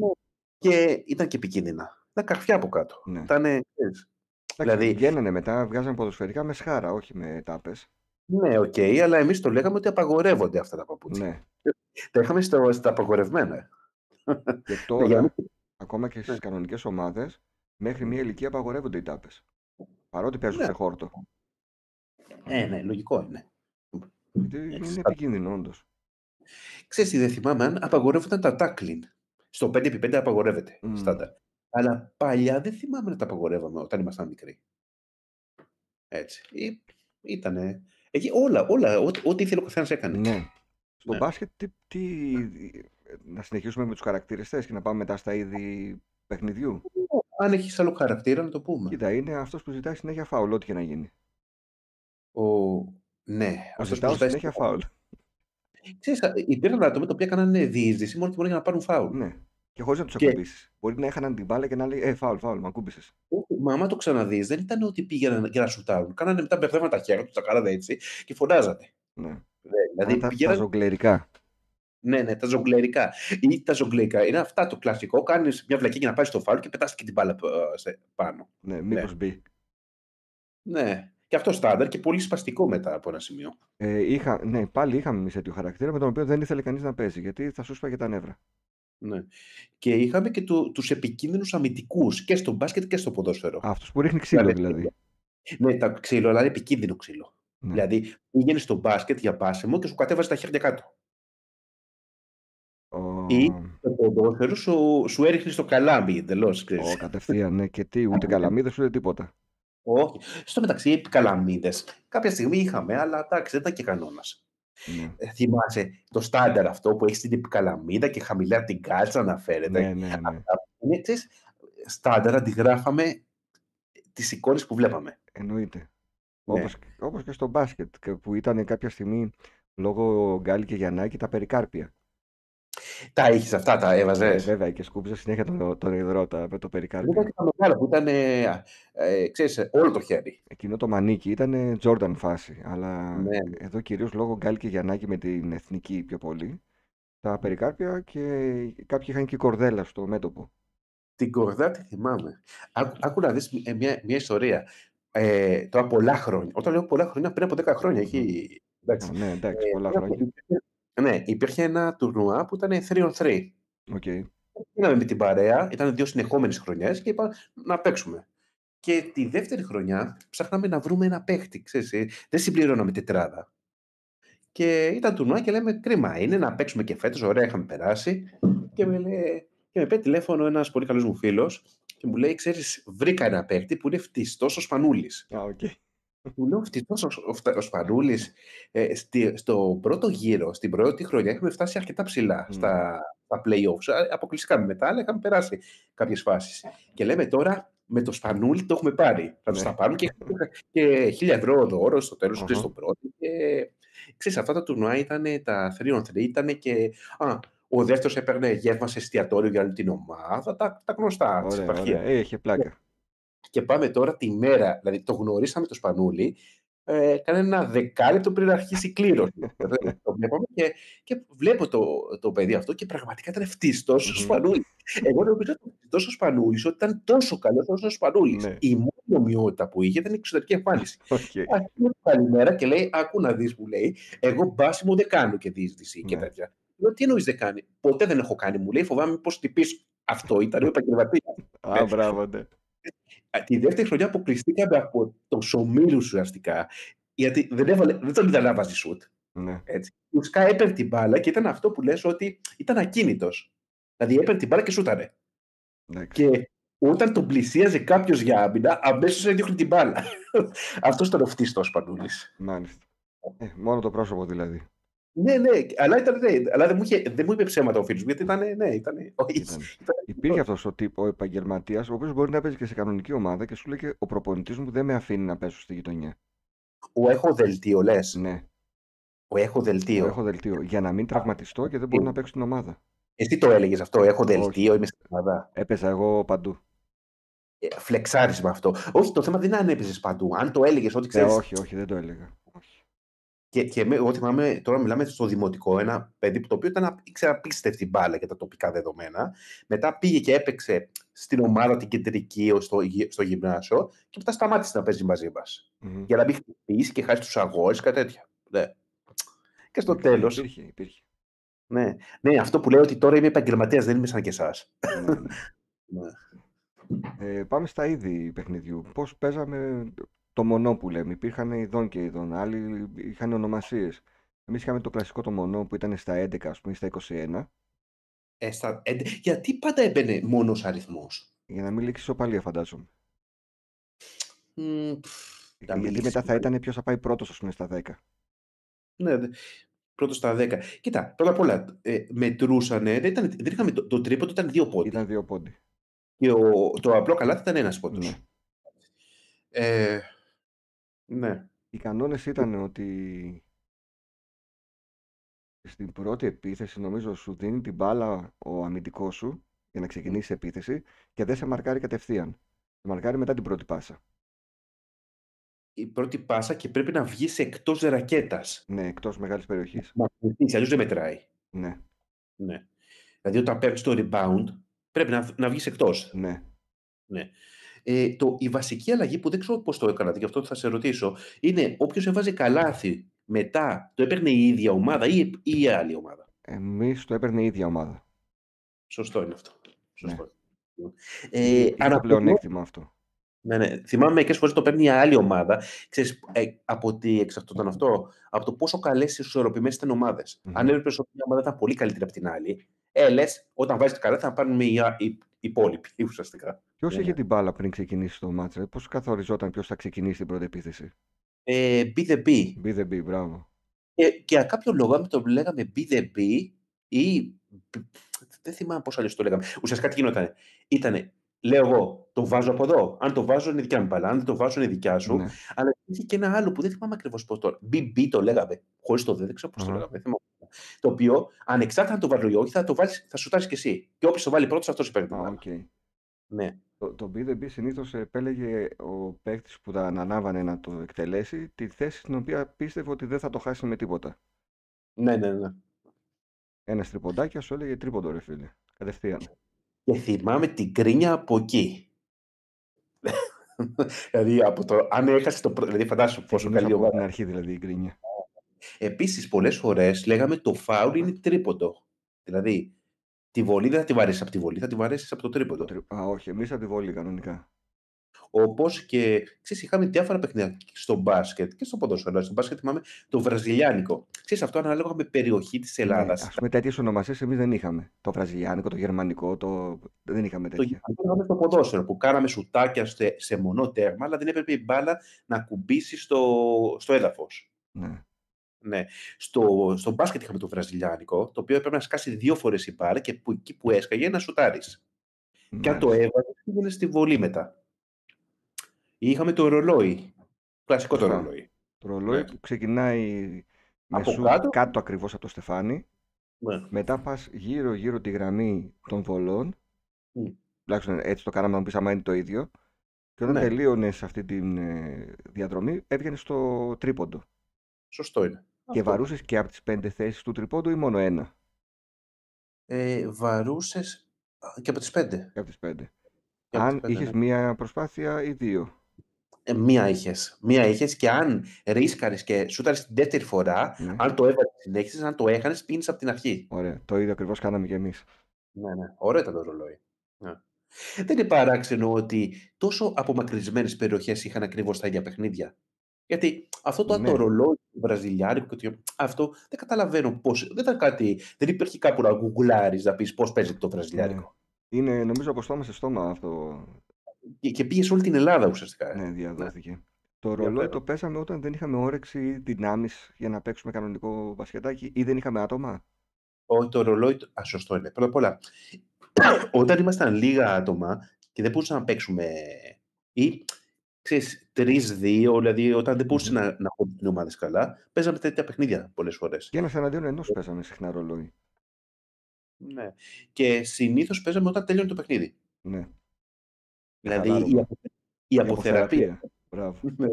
και ήταν και επικίνδυνα. Τα καρφιά από κάτω. ναι. Ήταν, ξέρεις, Εντάξει, δηλαδή- βγαίνανε μετά, βγάζανε ποδοσφαιρικά με σχάρα, όχι με τάπες. Ναι, οκ, αλλά εμείς το λέγαμε ότι απαγορεύονται αυτά τα παπούτσια. Ναι. Τα είχαμε στο, στα απαγορευμένα. Και (laughs) Ναι, για τώρα, να- ακόμα και στις Ναι. κανονικές ομάδες, μέχρι μια ηλικία απαγορεύονται οι τάπες. Παρότι παίζουν Ναι. σε χόρτο. Ε, ναι, λογικό είναι. Γιατί είναι Εντάξει, επικίνδυνο, όντως. Ξέρεις τι, δεν θυμάμαι αν απαγορεύονταν τα tackling. Στο 5x5 απαγορεύεται, Μμ. στάνταρ. Αλλά παλιά δεν θυμάμαι να τα απαγορεύαμε όταν ήμασταν μικροί. Έτσι. Ή, ήτανε... Εκεί όλα, όλα, ό,τι, ό,τι ήθελε ο καθένας έκανε. Ναι. Στο Ναι. μπάσκετ, τι, τι- να συνεχίσουμε με τους χαρακτήρες θες και να πάμε μετά στα είδη παιχνιδιού; Αν έχεις άλλο χαρακτήρα, να το πούμε. Κοίτα, είναι αυτός που ζητάει συνέχεια φάουλ, ό,τι και να γίνει. Ο... Ναι, Ο αυτός που ζητάω ζητάει συνέχεια φάουλ. Ξέρεις, α, υπήρχαν άτομα τα οποία κάνανε διείσδυση μόνο και μόνο για να πάρουν φάουλ. Ναι. Και χωρίς να τους Και- ακουμπήσεις. Μπορεί να έχαναν την μπάλα και να λέει Ε, φάουλ, φάουλ, με ακούμπησες. Όχι, Μα άμα το ξαναδείς, δεν ήταν ότι πήγαιναν για να σουτάρουν. Κάνανε μετά μπερδεύαν τα χέρια τους, τα κάνανε έτσι και φωνάζανε. Ναι. Ναι, δηλαδή Α, τα, τα πηγαίναν. ζογκλερικά. Ναι, ναι, τα ζογκλερικά. Ή τα ζογκλερικά. Είναι αυτά το κλασικό. Κάνεις μια βλακή για να πάει στο φάουλ και πετάς και την μπάλα ε, σε- πάνω. Ναι, μήπως μπει. Ναι. Και αυτό στάνταρ και πολύ σπαστικό μετά από ένα σημείο. Ε, είχα, ναι, πάλι είχαμε εμείς τέτοιο χαρακτήρα με τον οποίο δεν ήθελε κανείς να παίζει γιατί θα σου σπάγε τα νεύρα. Ναι. Και είχαμε και του τους επικίνδυνους αμυντικούς και στο μπάσκετ και στο ποδόσφαιρο. Αυτούς που ρίχνει ξύλο δηλαδή. Ναι, τα ξύλο, αλλά είναι επικίνδυνο ξύλο. Ναι. Δηλαδή, πήγαινε στο μπάσκετ για πάσιμο και σου κατέβαζε τα χέρια κάτω. Ο... Ή το ποδόσφαιρο σου, σου έριχνε στο καλάμι εντελώς. Ω, κατευθείαν, ναι. Και τι, ούτε καλαμίδες ούτε τίποτα. Όχι. Στο μεταξύ, καλαμίδες κάποια στιγμή είχαμε, αλλά εντάξει, δεν ήταν και κανόνας. Ναι. Ε, θυμάσαι το στάνταρ αυτό που έχεις την επικαλαμίδα και χαμηλά την κάλτσα αναφέρεται. Ναι, ναι, ναι. Αυτά είναι, ξέρεις, στάνταρ αντιγράφαμε τις εικόνες που βλέπαμε. Εννοείται. Ναι. Όπως, όπως και στο μπάσκετ, και που ήταν κάποια στιγμή λόγω Γκάλι και Γιαννάκη τα περικάρπια. Τα είχες αυτά, τα Ε, έβαζε. βέβαια, και σκούπιζε συνέχεια τον, τον υδρότα με το Δεν περικάρπιο. ήταν και τα μεγάλα που ήταν, ε, ε, ξέρεις, όλο το χέρι. Εκείνο το μανίκι ήταν Jordan φάση, αλλά Ναι. εδώ κυρίως λόγω Γκάλι και Γιαννάκη με την εθνική πιο πολύ, τα περικάρπια και κάποιοι είχαν και κορδέλα στο μέτωπο. Την κορδά τη θυμάμαι. Άκου, άκου να δεις ε, μια, μια ιστορία. Ε, τώρα πολλά χρόνια. Όταν λέω πολλά χρόνια, πριν από 10 χρόνια. Έχει, εντάξει. Α, ναι, εντάξει, Ε, πολλά πριν από- χρόνια. Υπήρχε- ναι, υπήρχε ένα τουρνουά που ήταν 3 on 3. Οκ. Πήγαμε με την παρέα, ήταν δύο συνεχόμενες χρονιές και είπα να παίξουμε. Και τη δεύτερη χρονιά ψάχναμε να βρούμε ένα παίχτη, ξέρεις, ε, δεν συμπληρώναμε τετράδα. Και ήταν τουρνουά και λέμε κρίμα είναι να παίξουμε και φέτος, ωραία είχαμε περάσει. Και με, λέει, και με παίρνει τηλέφωνο ένας πολύ καλός μου φίλος και μου λέει, ξέρεις, βρήκα ένα παίχτη που είναι φτυστός ο Σπανούλης. Α, οκ. Του λέω φτυστός ο, ο, Φτα- ο Σπανούλης. Ε, στη, στο πρώτο γύρο, στην πρώτη χρονιά, είχαμε φτάσει αρκετά ψηλά Μμμ. στα, στα play-offs. Α, Αποκλειστήκαμε μετά, αλλά είχαμε περάσει κάποιες φάσεις. Και λέμε τώρα, με το Σπανούλη το έχουμε πάρει. Θα τους Ναι. τα πάρουμε και, και χίλια ευρώ δώρο στο τέλος, Αχα. ξέρεις, στο πρώτο. Και, ξέρεις, αυτά τα τουρνουά ήταν τα 3 on 3, ήταν και... Α, ο δεύτερος έπαιρνε γεύμα σε εστιατόριο για όλη την ομάδα. Τα, τα γνωστά της Ωραία, επαρχίας. ωραία. Ε, είχε πλάκα. Και πάμε τώρα τη μέρα, δηλαδή το γνωρίσαμε το Σπανούλη, ε, κανένα δεκάλεπτο πριν αρχίσει η κλήρωση. (laughs) Δηλαδή, το βλέπαμε και, και βλέπω το, το παιδί αυτό και πραγματικά ήταν φτυστός ο Μμμ. Σπανούλης. Εγώ νομίζω ότι φτυστός ο Σπανούλης ότι ήταν τόσο καλός όσο ο Σπανούλης. Ναι. Η μόνη ομοιότητα που είχε ήταν η εξωτερική εμφάνιση. (laughs) Οκ. Αρχίζει την καλημέρα και λέει: Άκου να δεις, μου λέει, Εγώ μπάσιμο δεν κάνω και διείσδυση και Ναι. τέτοια. Λέω: Τι εννοείς δεν κάνει. Ποτέ δεν έχω κάνει, μου λέει. Φοβάμαι μη χτυπήσω. Αυτό ήταν ο επαγγελματία. Α, μπράβο, ναι. Α, Τη δεύτερη χρονιά αποκλειστήκαμε από το ομίλου ουσιαστικά. Γιατί δεν, έβαλε, δεν τον είδα να βάζει σουτ. ναι. Έτσι. Ουσικά έπαιρνε την μπάλα και ήταν αυτό που λες ότι ήταν ακίνητος. Δηλαδή έπαιρνε την μπάλα και σούταρε. Εντάξει. Και όταν τον πλησίαζε κάποιος για άμυνα, αμέσως έδιωχνε την μπάλα. (laughs) αυτός ήταν ο φτίστο Πανούλης. Μάλιστα. Ε, μόνο το πρόσωπο δηλαδή. Ναι, ναι, αλλά, ήταν, ναι, αλλά δεν, μου είχε, δεν μου είπε ψέματα ο φίλος μου, γιατί ήταν. Ναι, ήταν. όχι, Ήταν. ήταν- Υπήρχε αυτός ο τύπο επαγγελματίας, ο οποίος μπορεί να παίζει και σε κανονική ομάδα και σου λέει και ο προπονητής μου δεν με αφήνει να πέσω στη γειτονιά. Ο έχω δελτίο, λες; Ναι, Ο έχω δελτίο. έχω δελτίο. Για να μην τραυματιστώ και δεν μπορώ να παίξω στην ομάδα. Εσύ το έλεγες αυτό, έχω Όχι. δελτίο, είμαι στην ομάδα. Έπαιζα εγώ παντού. Ε, φλεξάρισμα αυτό. Όχι, το θέμα δεν είναι αν έπαιζες παντού. Αν το έλεγες ότι Ε, ξέρεις. όχι, όχι, δεν το έλεγα. Όχι. Και, και με, εγώ θυμάμαι, τώρα μιλάμε στο δημοτικό, ένα παιδί που το οποίο ήταν, ήξερε απίστευτη μπάλα για τα τοπικά δεδομένα. Μετά πήγε και έπαιξε στην ομάδα την κεντρική ως στο, γυ- στο γυμνάσιο και μετά σταμάτησε να παίζει μαζί μας. Μμμ. Για να μην χτυπήσει και χάσει τους αγώνες και τέτοια. Ναι. Και στο Υπήρχε, τέλος. Υπήρχε, υπήρχε. Ναι, ναι, αυτό που λέω ότι τώρα είμαι επαγγελματίας, δεν είμαι σαν και εσάς. Ναι, ναι. Ε, πάμε στα είδη παιχνιδιού. Πώς παίζαμε το μονό που λέμε. Υπήρχαν ειδών και ειδών. Άλλοι είχαν ονομασίες. Εμείς είχαμε το κλασικό το μονό που ήταν στα 11, ας πούμε, ή στα 21, Ε, στα, ε, γιατί πάντα έμπαινε μόνος αριθμός; για να μην λήξει ισοπαλία, φαντάζομαι. Να μην Γιατί λήξει μετά θα ισοπαλία. ήταν ποιος θα πάει πρώτος, ας πούμε, στα 10. Ναι, δε- πρώτος στα 10. Κοίτα, πρώτα απ' όλα, ε, μετρούσανε, δεν, ήταν, δεν είχαμε το, το τρίποντο, ήταν δύο πόντι. Ήταν δύο πόντι. Και ο, το απλό καλάθι ήταν ένας πόντος. Ναι. Ε, ναι. Οι κανόνες ήταν ότι στην πρώτη επίθεση νομίζω σου δίνει την μπάλα ο αμυντικός σου για να ξεκινήσει επίθεση και δεν σε μαρκάρει κατευθείαν. Σε μαρκάρει μετά την πρώτη πάσα. Η πρώτη πάσα και πρέπει να βγεις εκτός ρακέτας. Ναι, εκτός μεγάλης περιοχής. Να κουνηθείς, αλλιώς δεν μετράει. Ναι, Ναι. Δηλαδή όταν παίρνεις το rebound, πρέπει να, να βγεις εκτός. ναι. Ναι. Ε, το, η βασική αλλαγή που δεν ξέρω πώς το έκανατε, γι' αυτό θα σε ρωτήσω, είναι όποιος έβαζε καλάθι μετά, το έπαιρνε η ίδια ομάδα ή, ή η άλλη ομάδα; Εμείς το έπαιρνε η ίδια ομάδα. Σωστό είναι αυτό. Ναι. Σωστό. Ε, Ε, είχε το αναπληρωμό- πλεονέκτημα αυτό. Ναι, ναι. Θυμάμαι μερικές φορές το παίρνει μια άλλη ομάδα. Ξέρεις, ε, από τι εξαρτώταν αυτό, από το πόσο καλές ισορροπημένες ήταν ομάδες. Μμμ. Αν έβλεπες ότι μια ομάδα ήταν πολύ καλύτερη από την άλλη, ε, λες, όταν βάζεις καλά θα πάρουν οι, οι υπόλοιποι (laughs) ουσιαστικά. Ποιος Ναι, είχε ναι. την μπάλα πριν ξεκινήσει το μάτς, Πώς καθοριζόταν ποιος θα ξεκινήσει την πρώτη επίθεση; Ε, be the be. Be the be, μπράβο. Και, και για κάποιο λόγο, αν το λέγαμε be the be ή. Δεν θυμάμαι πώς αλλιώ το λέγαμε. Ουσιαστικά τι γινόταν. Ήτανε, λέω εγώ, το βάζω από εδώ. Αν το βάζω είναι δικιά μου μπαλά. Αν δεν το βάζω είναι δικιά σου. Ναι. Αλλά είχε και ένα άλλο που δεν θυμάμαι ακριβώς πώς το. BB το λέγαμε. Χωρίς το δε, δεν ξέρω πώς το Αχα. λέγαμε. δεν θυμάμαι. Το οποίο, ανεξάρτητα αν το βάλω ή όχι, θα το βάλεις, θα σουτάρει κι εσύ. Και όποιος το βάλει πρώτος, αυτός παίρνει την Α, μπάλα. οκ. Ναι. Το, το be the be συνήθως επέλεγε ο παίκτης που τα αναλάβανε να το εκτελέσει τη θέση στην οποία πίστευε ότι δεν θα το χάσει με τίποτα. ναι, ναι, ναι. Ένα τριποντάκια σου έλεγε τρίποντο, ρε φίλε. Κατευθείαν. Και θυμάμαι την κρίνια από εκεί. δηλαδή, από το, αν έχασε το πρώτο. Δηλαδή, φαντάσου πόσο Ξεκινούσε καλή από ομάδα. την αρχή δηλαδή η γκρίνια. Επίσης, πολλές φορές λέγαμε το φάουλ είναι τρίποντο. Δηλαδή, τη βολή δεν θα τη βαρέσεις από τη βολή, θα τη βαρέσεις από το Το τρίποντο. τρι- Α, όχι, εμείς από τη βολή κανονικά. Όπω και ξέρεις, είχαμε διάφορα παιχνίδια στο μπάσκετ και στο ποδόσφαιρο. Στο μπάσκετ θυμάμαι το βραζιλιάνικο. Ξέρεις, αυτό ανάλογα με περιοχή της Ναι, Ελλάδας. ας πούμε τέτοιες ονομασίες εμείς δεν είχαμε. Το βραζιλιάνικο, το γερμανικό, το... δεν είχαμε Το τέτοια. γερμανικό είχαμε στο ποδόσφαιρο που κάναμε σουτάκια σε, σε μονό τέρμα, αλλά δεν έπρεπε η μπάλα να κουμπίσει στο, στο έδαφος. Ναι. Ναι. Στο, στο μπάσκετ είχαμε το βραζιλιάνικο, το οποίο έπρεπε να σκάσει δύο φορές η μπάλα και που, εκεί που έσκαγε να σουτάρεις. Και αν το Μάλιστα. έβαζε, πήγαινες στη βολή μετά. Είχαμε το ρολόι. Κλασικό το Σωστά. ρολόι. Το ρολόι Ναι. που ξεκινάει με Από σου κάτω. κάτω ακριβώς από το στεφάνι. Ναι. Μετά πας γύρω γύρω τη γραμμή των βολών. Μμ. Τουλάχιστον έτσι το κάναμε, να μου πεις άμα είναι το ίδιο. Και όταν Ναι. τελείωνες αυτή τη διαδρομή, έβγαινες στο τρίποντο. Σωστό είναι. Και Αυτό. βαρούσες και από τις πέντε θέσεις του τρίποντο ή μόνο ένα; Ε, Βαρούσες και από τις πέντε. και από τις πέντε. Και από τις Αν πέντε, είχες ναι. μία προσπάθεια ή δύο; Ε, μία είχες. Μία είχες και αν ρίσκαρες και σούταρες την δεύτερη φορά, Ναι. αν το έβαλες συνέχισες, αν το έχανες, πήγαινε από την αρχή. Ωραία. Το ίδιο ακριβώς κάναμε κι εμείς. Ναι, ναι. Ωραίο ήταν το ρολόι. Ναι. Δεν είναι παράξενο ότι τόσο απομακρυσμένες περιοχές είχαν ακριβώς τα ίδια παιχνίδια; Γιατί αυτό το, Ναι. το ρολόι του Βραζιλιάρικου, και το- αυτό δεν καταλαβαίνω πώς. Δεν ήταν κάτι. Δεν υπήρχε κάπου να γκουγκλάρει να πεις πώς παίζεται το Ναι. Βραζιλιάρικο. Είναι νομίζω από στόμα σε στόμα αυτό. Και, και πήγε σε όλη την Ελλάδα ουσιαστικά. Ναι, διαδόθηκε. Το ρολόι Ενδιαφέρον. το πέσαμε όταν δεν είχαμε όρεξη ή δυνάμεις για να παίξουμε κανονικό μπασκετάκι ή δεν είχαμε άτομα; Όχι, το ρολόι. το- Α, σωστό είναι. Πρώτα απ' όλα, (coughs) όταν ήμασταν λίγα άτομα και δεν μπορούσαμε να παίξουμε. ή ξέρεις, τρει-δύο, δηλαδή όταν δεν μπορούσε Μμμ. να, να χωρίσουν οι ομάδες καλά, παίζαμε τέτοια παιχνίδια πολλές φορές. Και ένα εναντίον ενός παίζαμε συχνά ρολόι. Ναι. Και συνήθως παίζαμε όταν τέλειωνε το παιχνίδι. Ναι. Δηλαδή η, χαλάρωμα. απο- η Η αποθεραπεία. αποθεραπεία. Μπράβο. Ναι,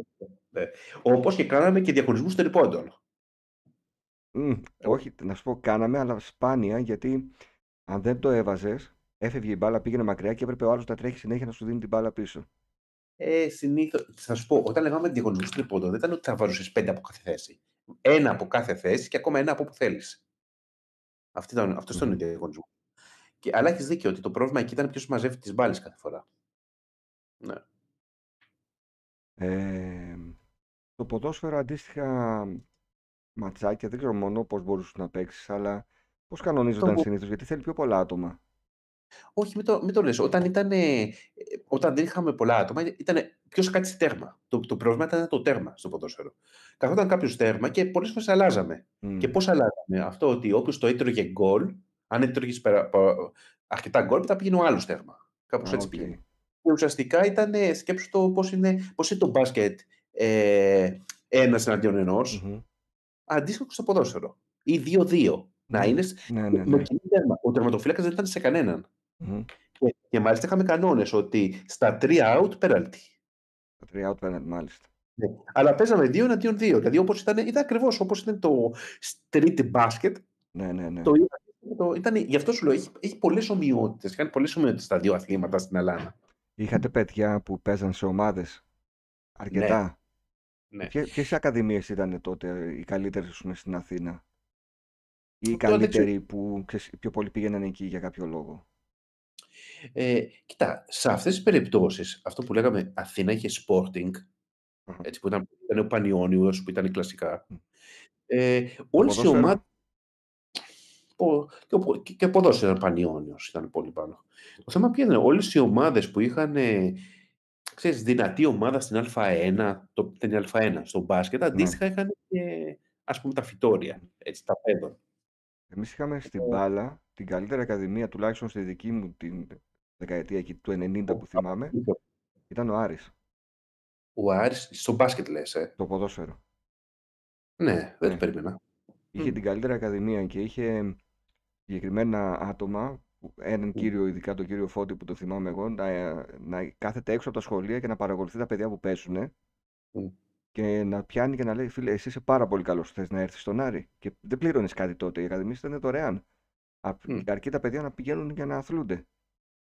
ναι. Όπως και κάναμε και διαχωρισμούς τριπώντων. Μμ, όχι, να σου πω, κάναμε, αλλά σπάνια γιατί αν δεν το έβαζες, έφευγε η μπάλα, πήγαινε μακριά και έπρεπε ο άλλος να τρέχει συνέχεια να σου δίνει την μπάλα πίσω. Ε, συνήθω, θα σου πω, όταν λέγαμε διαγωνισμού τριπώντων, δεν ήταν ότι θα βάζούσε πέντε από κάθε θέση. Ένα από κάθε θέση και ακόμα ένα από όπου θέλεις. Αυτό ήταν, αυτός ήταν ο Μμμ. διαγωνισμό. Και, αλλά έχεις δίκιο ότι το πρόβλημα εκεί ήταν ποιος μαζεύει τις μπάλες κάθε φορά. Ναι. Ε, το ποδόσφαιρο αντίστοιχα ματσάκια, δεν ξέρω μόνο πώς μπορούσες να παίξεις, αλλά πώς κανονίζονταν Το- συνήθως, γιατί θέλει πιο πολλά άτομα. Όχι, μην το, μην το λες. Όταν, ήταν, όταν δεν είχαμε πολλά άτομα, ήταν ποιο θα κάτσει τέρμα. Το, το πρόβλημα ήταν το τέρμα στο ποδόσφαιρο. Καθόταν κάποιος τέρμα και πολλές φορές αλλάζαμε. Μμ. Και πώς αλλάζαμε; Αυτό ότι όποιος το έτρωγε γκολ, αν έτρωγες περα- πα- αρκετά γκολ, μετά πήγαινε ο άλλος τέρμα. Κάπως Α, έτσι οκ. πήγαινε. Και ουσιαστικά ήταν, σκέψου το πώς είναι, πώς είναι το μπάσκετ ε, ένας εναντίον ενός, Μμμ. αντίστοιχο στο ποδόσφαιρο. Ή δύο-δύο. Να Ναι, είναι σ- ναι, ναι, με ναι. κοινή τέρμα. Ο τερματοφύλακας δεν ήταν σε κανέναν. Μμμ. Και, και μάλιστα είχαμε κανόνες ότι στα 3 out penalty. Τα three out penalty, μάλιστα. Ναι. Αλλά παίζαμε 2 εναντίον 2. Δηλαδή όπως ήταν, ήταν ακριβώς όπως ήταν το street basket. Ναι, ναι, ναι. Το, ίδιο- το, ήταν, γι' αυτό σου λέω, έχει, έχει πολλές ομοιότητες. Κάνει πολλές ομοιότητες τα δύο αθλήματα στην Ελλάδα. Είχατε παιδιά που παίζαν σε ομάδες; Αρκετά. Ναι. Ποιες ακαδημίες ήταν τότε οι καλύτερες στην Αθήνα, ή οι Αυτό δεν ξέρω. καλύτεροι που ξέρεις, πιο πολύ πήγαιναν εκεί για κάποιο λόγο; Ε, κοίτα, σε αυτές τις περιπτώσεις, αυτό που λέγαμε Αθήνα είχε Sporting, Αχα. έτσι, που ήταν, ήταν ο Πανιόνιος, που ήταν η κλασικά. Μμ. Ε, Το όλες οι ποδόσφαιρο. ομάδες πο και ο πο και ποδόσφαιρο ήταν Πανιόνιος, ήταν πολύ πάνω. Το θέμα ποιο ήταν, όλες οι ομάδες που είχαν, ξέρεις, δυνατή ομάδα στην Α1, το ήταν η Α1 στο μπάσκετ, Ναι. αντίστοιχα είχαν και, ας πούμε, τα φυτόρια, έτσι, τα παιδών. Εμείς είχαμε στην Ε. μπάλα την καλύτερη ακαδημία, τουλάχιστον στη δική μου την δεκαετία εκεί του 90 που θυμάμαι, ήταν ο Άρης. Ο Άρης, στο μπάσκετ λες, ε. Το ποδόσφαιρο. Ναι, δεν Ναι. το περίμενα. Είχε Μμ. την καλύτερη ακαδημία και είχε συγκεκριμένα άτομα, που- έναν Μμ. κύριο, ειδικά τον κύριο Φώτη που το θυμάμαι εγώ, να, να κάθεται έξω από τα σχολεία και να παρακολουθεί τα παιδιά που παίζουν Μμ. και να πιάνει και να λέει: Φίλε, εσύ είσαι πάρα πολύ καλός. Θες να έρθεις στον Άρη. Και δεν πλήρωνες κάτι τότε. Οι ακαδημίες ήταν δωρεάν. Απ- Μμ. Αρκεί τα παιδιά να πηγαίνουν για να αθλούνται.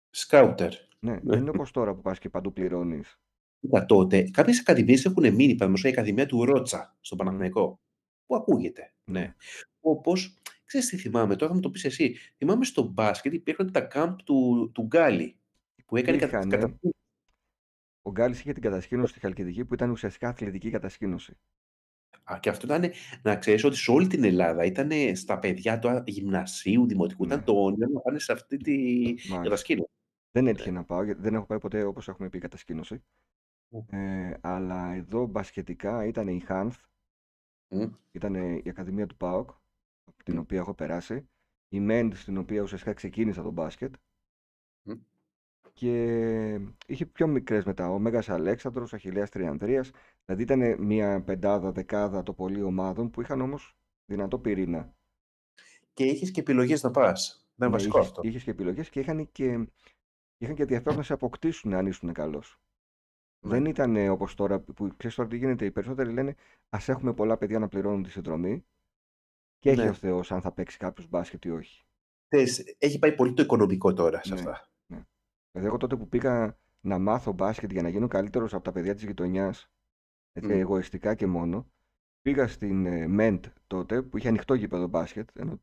Σκάουτερ. Ναι, δεν είναι όπως τώρα που πας και παντού πληρώνεις. Κοίτα, τότε κάποιες ακαδημίες έχουν μείνει, παραδείγματος χάρη η Ακαδημία του Ρότσα, στον Μμ. Παναθηναϊκό, που ακούγεται, Ναι. ναι. Όπως, ξέρεις τι θυμάμαι, τώρα θα μου το πεις εσύ, θυμάμαι στο μπάσκετ υπήρχαν τα κάμπ του, του Γκάλι, που έκανε κατα, Υπήρχαν. κατα... Ο Γκάλης είχε την κατασκήνωση στη Χαλκιδική που ήταν ουσιαστικά αθλητική κατασκήνωση. Α, και αυτό ήταν, να ξέρεις ότι σε όλη την Ελλάδα ήταν στα παιδιά του γυμνασίου, δημοτικού, Ναι. ήταν το όνειρο να πάνε σε αυτή τη Μάλιστα. κατασκήνωση. Δεν έτυχε Ναι. να πάω, γιατί δεν έχω πάει ποτέ όπως έχουμε πει κατασκήνωση. Μμ. Ε, αλλά εδώ μπασκετικά ήταν η Χάνθ, Μμ. ήταν η Ακαδημία του ΠΑΟΚ, από την Μμ. οποία έχω περάσει. Η ΜΕΝΤ, στην οποία ουσιαστικά ξεκίνησα το μπάσκετ. Μμ. Και είχε πιο μικρές μετά, ο Μέγας Αλέξανδρος, Αχιλλέας Τριανδρίας. Δηλαδή ήταν μια πεντάδα, δεκάδα το πολύ ομάδων που είχαν όμως δυνατό πυρήνα. Και είχες και επιλογές να πας. Ήταν Ναι, βασικό είχες, αυτό. είχες και επιλογές και είχαν και, είχαν και ενδιαφέρον να σε αποκτήσουν αν ήσουν καλός. Δεν Ναι. ήταν ε, όπως τώρα που ξέρεις τώρα τι γίνεται. Οι περισσότεροι λένε ας έχουμε πολλά παιδιά να πληρώνουν τη συνδρομή και έχει Ναι. ο Θεός αν θα παίξει κάποιος μπάσκετ ή όχι. Θες, έχει πάει πολύ το οικονομικό τώρα σε Ναι, αυτά. ναι. Δηλαδή εγώ τότε που πήγα να μάθω μπάσκετ για να γίνω καλύτερος από τα παιδιά της γειτονιάς, έτσι, Μμ. εγωιστικά και μόνο, πήγα στην ε, ΜΕΝΤ τότε που είχε ανοιχτό γήπεδο μπάσκετ, ενώ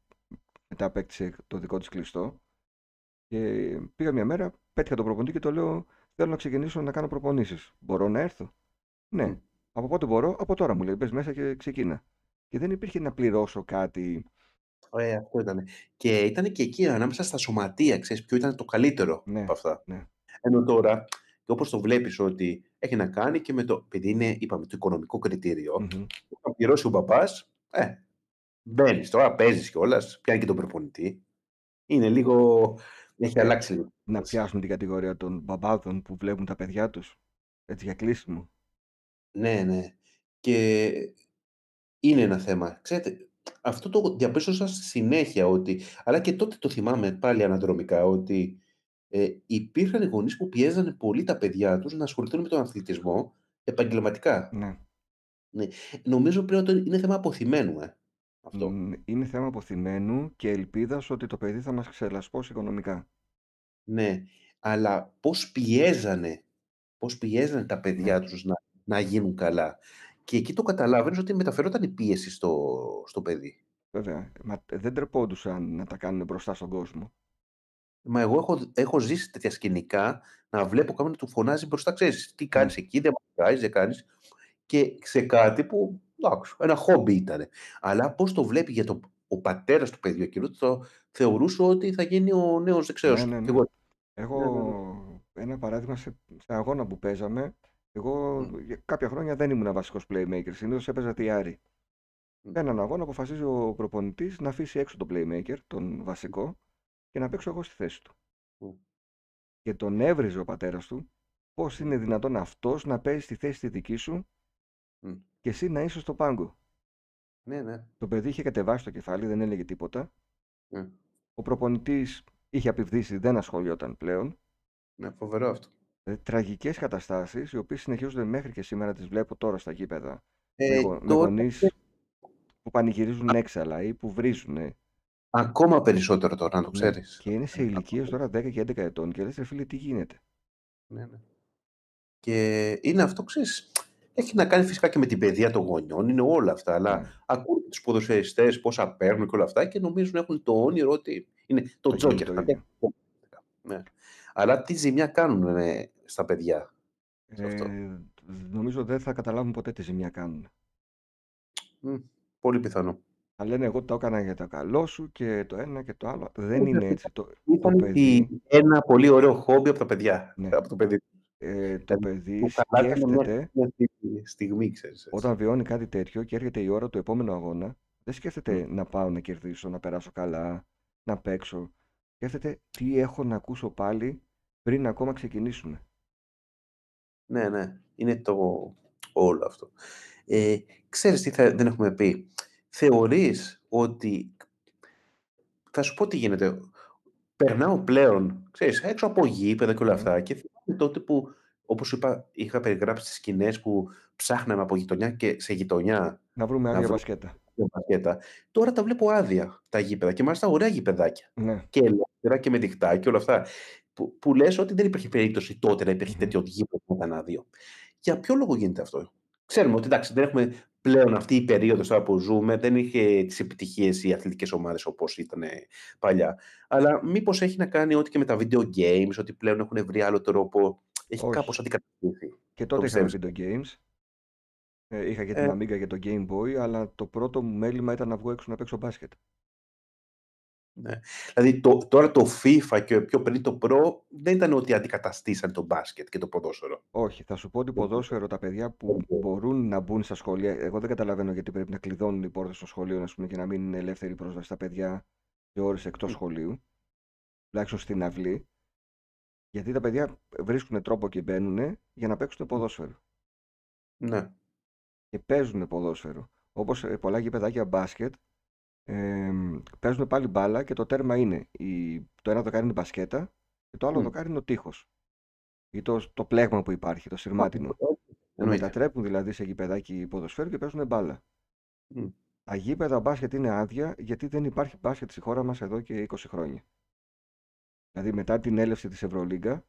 μετά απέκτησε το δικό της κλειστό. Και πήγα μια μέρα, πέτυχα τον προπονητή και το λέω: Θέλω να ξεκινήσω να κάνω προπονήσεις. Μπορώ να έρθω; Ναι. Μμ. Από πότε μπορώ, από τώρα μου λέει: Μπες μέσα και ξεκίνα. Και δεν υπήρχε να πληρώσω κάτι. Ε, αυτό ήταν. Και ήταν και εκεί ανάμεσα στα σωματεία, ξέρεις, ποιο ήταν το καλύτερο Ναι, από αυτά. ναι. Ενώ τώρα, και όπως το βλέπεις ότι έχει να κάνει και με το, επειδή είναι, είπαμε, το οικονομικό κριτήριο, Μμμ. όταν πληρώσει ο παπάς, ε, μπαίνεις τώρα, παίζεις κιόλας, πιάνει και τον προπονητή. Είναι λίγο, έχει Ε, αλλάξει λίγο. η να κατάσταση. πιάσουν την κατηγορία των μπαμπάδων που βλέπουν τα παιδιά τους έτσι για κλείσιμο. Ναι, ναι. Και είναι ένα θέμα. Ξέρετε, αυτό το διαπίστωσα στη συνέχεια ότι, αλλά και τότε το θυμάμαι πάλι αναδρομικά, ότι ε, υπήρχαν γονείς που πιέζανε πολύ τα παιδιά τους να ασχοληθούν με τον αθλητισμό επαγγελματικά. Ναι. Ναι. Νομίζω πρέπει ότι είναι θέμα αποθυμένου, ε, αυτό. Μ, Είναι θέμα αποθυμένου και ελπίδας ότι το παιδί θα μας ξελασπώσει οικονομικά. Ναι, αλλά πώς πιέζανε, πώς πιέζανε τα Ναι. παιδιά τους να, να γίνουν καλά. Και εκεί το καταλάβαινες ότι μεταφερόταν η πίεση στο, στο παιδί. Βέβαια. Μα δεν τρεπόντουσαν να τα κάνουν μπροστά στον κόσμο. Μα εγώ έχω, έχω ζήσει τέτοια σκηνικά να βλέπω κάποιον να του φωνάζει μπροστά, ξέρεις, τι Ναι. κάνεις εκεί, δεν μας κάνεις, δεν κάνεις. Και σε κάτι που, εντάξει, ένα χόμπι ήταν. Αλλά πώς το βλέπει για το, ο πατέρας του παιδιού εκείνου, το θεωρούσε ότι θα γίνει ο νέος Ναι, δεξαίος. ναι, Και ναι. εγώ, Εγώ ναι, ναι, ναι. ένα παράδειγμα σε, σε αγώνα που παίζαμε. Εγώ Μμ, για κάποια χρόνια δεν ήμουν βασικός playmaker. Συνήθως έπαιζα τιάρι. μμ, Σε έναν αγώνα αποφασίζει ο προπονητής να αφήσει έξω τον playmaker, τον βασικό, και να παίξω εγώ στη θέση του. μμ, Και τον έβριζε ο πατέρας του πώς είναι δυνατόν αυτός να παίζει στη θέση τη δική σου μμ. και εσύ να είσαι στο πάγκο. Ναι, ναι. Το παιδί είχε κατεβάσει το κεφάλι, δεν έλεγε τίποτα. ναι. Ο προπονητής είχε απειβδίσει, δεν ασχολιόταν πλέον. Ναι, φοβερό αυτό. Ε, τραγικές καταστάσεις, οι οποίες συνεχίζονται μέχρι και σήμερα, τις βλέπω τώρα στα γήπεδα. Με, Ε, γο- με τώρα γονείς που πανηγυρίζουν έξαλα ή που βρίζουν. ακόμα περισσότερο τώρα, να το Ναι. ξέρεις. Και είναι σε ηλικίες τώρα 10 και 11 ετών και λες ρε φίλε τι γίνεται. Ναι, ναι. Και είναι αυτό, ξέρεις, έχει να κάνει φυσικά και με την παιδεία των γονιών, είναι όλα αυτά, αλλά Ναι. ακούνε τους ποδοσφαιριστές πόσα παίρνουν και όλα αυτά και νομίζουν έχουν το όνειρο ότι είναι το Θα γίνει τζόκερ. το θα ίδιο. παίξει. Ναι. Αλλά τι ζημιά κάνουν ε, στα παιδιά σε αυτό. Ε, νομίζω δεν θα καταλάβουν ποτέ τι ζημιά κάνουν. Μ, πολύ πιθανό. Θα λένε εγώ το έκανα για το καλό σου και το ένα και το άλλο. Δεν είναι έτσι. Το, το Ήταν παιδί, ένα πολύ ωραίο χόμπι από τα παιδιά. Ναι. Από το παιδί. ε, το Δηλαδή, παιδί που καλά έκανε μια- σκέφτεται μια στιγμή, ξέρεις. έτσι. όταν βιώνει κάτι τέτοιο και έρχεται η ώρα του επόμενου αγώνα, δεν σκέφτεται να πάω να κερδίσω, να περάσω καλά, να παίξω. Σκέφτεται τι έχω να ακούσω πάλι πριν ακόμα ξεκινήσουμε. Ναι, ναι. Είναι το όλο αυτό. Ε, ξέρεις τι θα, δεν έχουμε πει. Θεωρείς ότι... Θα σου πω τι γίνεται. Περνάω πλέον, ξέρεις, έξω από γήπεδα και όλα Μμμ. αυτά και θυμάμαι τότε που, όπως σου είπα, είχα περιγράψει τις σκηνές που ψάχναμε από γειτονιά και σε γειτονιά Να βρούμε να άδεια βρούμε μπασκέτα. για μπασκέτα. Τώρα τα βλέπω άδεια τα γήπεδα και μάλιστα ωραία γήπεδάκια. Ναι. Και ελεύθερα και με δικτά και όλα αυτά. Που, που λες ότι δεν υπήρχε περίπτωση τότε να υπήρχε Μμμ. τέτοιο γήπεδο που ήταν άδειο. Για ποιο λόγο γίνεται αυτό; Ξέρουμε ότι εντάξει, δεν έχουμε πλέον αυτή η περίοδος τώρα που ζούμε, δεν είχε τις επιτυχίες οι αθλητικές ομάδες όπως ήταν παλιά. Αλλά μήπως έχει να κάνει ότι και με τα video games, ότι πλέον έχουν βρει άλλο τρόπο, έχει Όχι. κάπως αντικαταστήσει. Και Το τότε είχαμε πιστεύεις. video games. Ε, είχα και την Ε, Amiga και το Game Boy, αλλά το πρώτο μου μέλημα ήταν να βγω έξω να παίξω μπάσκετ. Ναι. Δηλαδή το, τώρα το FIFA και πιο πριν το Pro δεν ήταν ότι αντικαταστήσαν το μπάσκετ και το ποδόσφαιρο. Όχι, θα σου πω ότι ποδόσφαιρο τα παιδιά που μπορούν να μπουν στα σχολεία. Εγώ δεν καταλαβαίνω γιατί πρέπει να κλειδώνουν οι πόρτες των σχολείων ας πούμε, και να μην είναι ελεύθερη πρόσβαση στα παιδιά σε ώρες εκτός σχολείου. Τουλάχιστον στην αυλή. Γιατί τα παιδιά βρίσκουν τρόπο και μπαίνουν για να παίξουν ποδόσφαιρο. Ναι. Και παίζουν ποδόσφαιρο. Όπως πολλά γηπεδάκια μπάσκετ ε, παίζουν πάλι μπάλα και το τέρμα είναι. Η, το ένα δοκάρι είναι μπασκέτα και το άλλο Μμ. δοκάρι είναι ο τείχος. Ή το, το πλέγμα που υπάρχει, το σειρμάτινο. Το Εννοείται. μετατρέπουν δηλαδή σε γηπεδάκι ποδοσφαίρου και παίζουν μπάλα. Μμ. Τα γήπεδα μπάσκετ είναι άδεια γιατί δεν υπάρχει μπάσκετ στη χώρα μας εδώ και 20 χρόνια. Δηλαδή μετά την έλευση της Ευρωλίγκα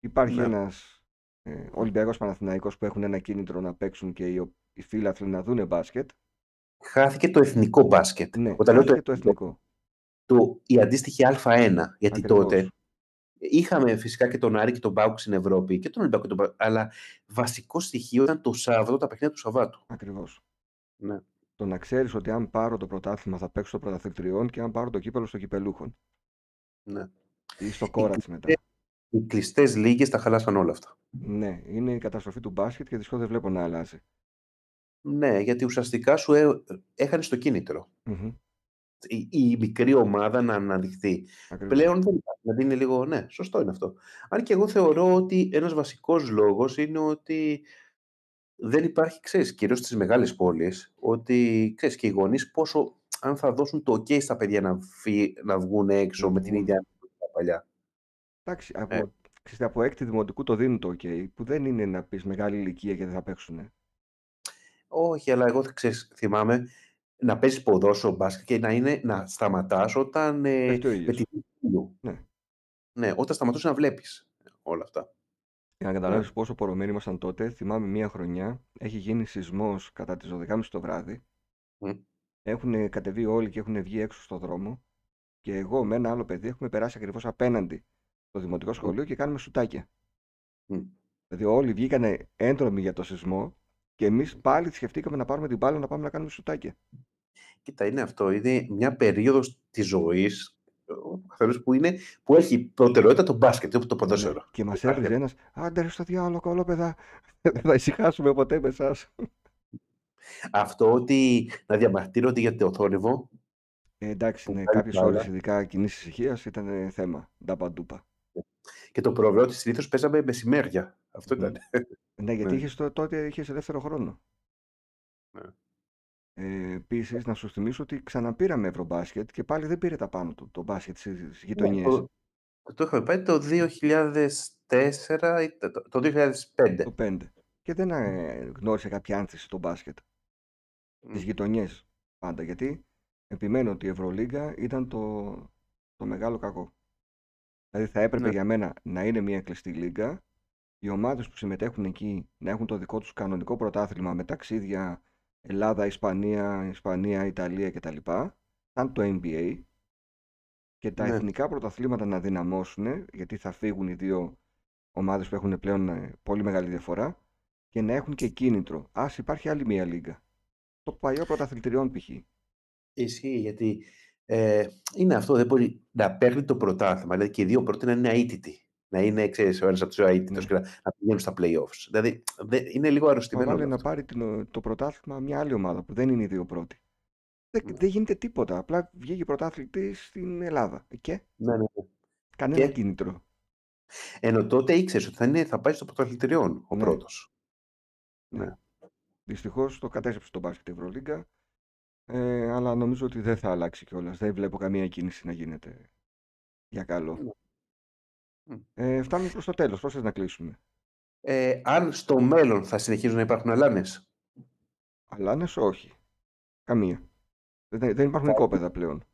υπάρχει Ναι. ένας ε, Ολυμπιακός Παναθηναϊκός που έχουν ένα κίνητρο να παίξουν και οι, οι φίλαθλοι να δούνε μπάσκετ. Χάθηκε το εθνικό μπάσκετ. Ναι, Όταν λέω το χάθηκε το εθνικό, εθνικό. το, η αντίστοιχη Α1, γιατί Ακριβώς. τότε είχαμε φυσικά και τον Άρη και τον Μπάουκ στην Ευρώπη και τον Ολυμπιακό και τον Πάουκ, αλλά βασικό στοιχείο ήταν το Σάββατο, τα παιχνίδια του Σαββάτου. Ακριβώς. Ναι. Το να ξέρεις ότι αν πάρω το πρωτάθλημα θα παίξω στο πρωταθλητριών και αν πάρω το κύπελο στο κυπελούχων. Ναι. Ή στο Οι κόρατς μετά. κλειστές, οι κλειστές λίγες τα χαλάσαν όλα αυτά. Ναι, είναι η καταστροφή του μπάσκετ και δυστυχώς δεν βλέπω να αλλάζει. Ναι, γιατί ουσιαστικά σου ε, έχανες το κίνητρο. Μμμ. Η, η μικρή ομάδα να αναδειχθεί. Ακριβώς. Πλέον δεν υπάρχει. Δηλαδή είναι λίγο, ναι, σωστό είναι αυτό. Αν και εγώ θεωρώ ότι ένας βασικός λόγος είναι ότι δεν υπάρχει, ξέρεις, κυρίως στις μεγάλες πόλεις, ότι, ξέρεις, και οι γονείς πόσο, αν θα δώσουν το ok στα παιδιά να, φύ, να βγουν έξω Να με την βγουν. ίδια που ήταν παλιά. Εντάξει, Ε, από, ξέρετε, από έκτη δημοτικού το δίνουν το OK, που δεν είναι να πεις μεγάλη ηλικία και δεν θα παίξουν. Όχι, αλλά εγώ ξέρεις, θυμάμαι να παίζεις ποδόσφαιρο μπάσκετ και να, είναι, να σταματάς όταν ε, Πέφτει ο με ήλιος. τη ήλιο. Ναι. Ναι, όταν σταματούσες να βλέπεις όλα αυτά. Για να Ναι. καταλάβεις πόσο πορωμένοι ήμασταν τότε, θυμάμαι μία χρονιά, έχει γίνει σεισμός κατά τις 12.30 το βράδυ, Μμ. έχουν κατεβεί όλοι και έχουν βγει έξω στο δρόμο και εγώ με ένα άλλο παιδί έχουμε περάσει ακριβώς απέναντι στο δημοτικό Μμ. σχολείο και κάνουμε σουτάκια. Μμ. Δηλαδή όλοι βγήκανε έντρομοι για το σεισμό και εμείς πάλι σκεφτήκαμε να πάρουμε την μπάλα να πάμε να κάνουμε σουτάκια. Κοίτα, είναι αυτό. Είναι μια περίοδος της ζωής ο καθένας που, είναι, που έχει προτεραιότητα το μπάσκετ, το Ναι. ποδόσφαιρο. Και μας Υπάρχει έβριζε ένας, άντε ρε στο διάλογο, κολόπεδα, δεν θα ησυχάσουμε ποτέ με εσάς. Αυτό ότι να διαμαρτύρονται για το θόρυβο, Ε, εντάξει, που ναι, βγάζει κάποιες ώρες, μπάλα, ειδικά κοινής ησυχίας, ήταν ε, θέμα. Ντάπα ντούπα. Και το πρόβλημα ότι συνήθως παίζαμε μεσημέρια. Αυτό Μμ. ήταν. Ναι, γιατί Ναι. είχες, το- τότε είχες ελεύθερο χρόνο. Ναι. Ε, Επίσης, να σου θυμίσω ότι ξαναπήραμε Ευρωμπάσκετ και πάλι δεν πήρε τα πάνω του το μπάσκετ στις Ναι, γειτονιές. το, το είχαμε πάει το 2004 ή το, το 2005. Το 5. Και δεν ε, γνώρισε κάποια άνθηση το μπάσκετ στι Μμ. γειτονιές πάντα. Γιατί επιμένω ότι η Ευρωλίγκα ήταν το, το μεγάλο κακό. Δηλαδή θα έπρεπε Ναι. για μένα να είναι μια κλειστή λίγκα, οι ομάδες που συμμετέχουν εκεί να έχουν το δικό τους κανονικό πρωτάθλημα με ταξίδια Ελλάδα, Ισπανία, Ισπανία, Ιταλία κτλ. Σαν το NBA και τα Ναι. εθνικά πρωταθλήματα να δυναμώσουν, γιατί θα φύγουν οι δύο ομάδες που έχουν πλέον ε, πολύ μεγάλη διαφορά και να έχουν και κίνητρο. Ας υπάρχει άλλη μία λίγα. Το παλιό πρωταθλητριών π.χ. Ισχύει, γιατί ε, είναι αυτό, δεν μπορεί να παίρνει το πρωτάθλημα. Δηλαδή και οι δύο πρώτοι να είναι αίτητοι. Να είναι, ξέρεις, ο ένας από τους αίτητους Ναι. και να, να πηγαίνουν στα playoffs. Δηλαδή δεν, είναι λίγο Μα αρρωστημένο. βάλε όλο να αυτό. πάρει την- το πρωτάθλημα μια άλλη ομάδα που δεν είναι οι δύο πρώτοι. Δεν, Ναι. δεν γίνεται τίποτα. Απλά βγήκε πρωτάθλητη στην Ελλάδα. Και; Ναι, ναι, ναι. κανένα Και; κίνητρο. Ενώ τότε ήξερες ότι θα, είναι, θα πάει στο πρωταθλητριών ο Ναι. πρώτος. Ναι. Ναι. Δυστυχώς το κατέστρεψε το μπάσκετ η Ευρωλίγκα. Ε, αλλά νομίζω ότι δεν θα αλλάξει κιόλας. Δεν βλέπω καμία κίνηση να γίνεται για καλό. Ναι. Μμ. Ε, φτάνουμε προς το τέλος. Πώς θες να κλείσουμε; Ε, αν στο μέλλον θα συνεχίζουν να υπάρχουν αλάνες; Αλάνες όχι. Καμία. Δεν, δεν υπάρχουν οικόπεδα πλέον.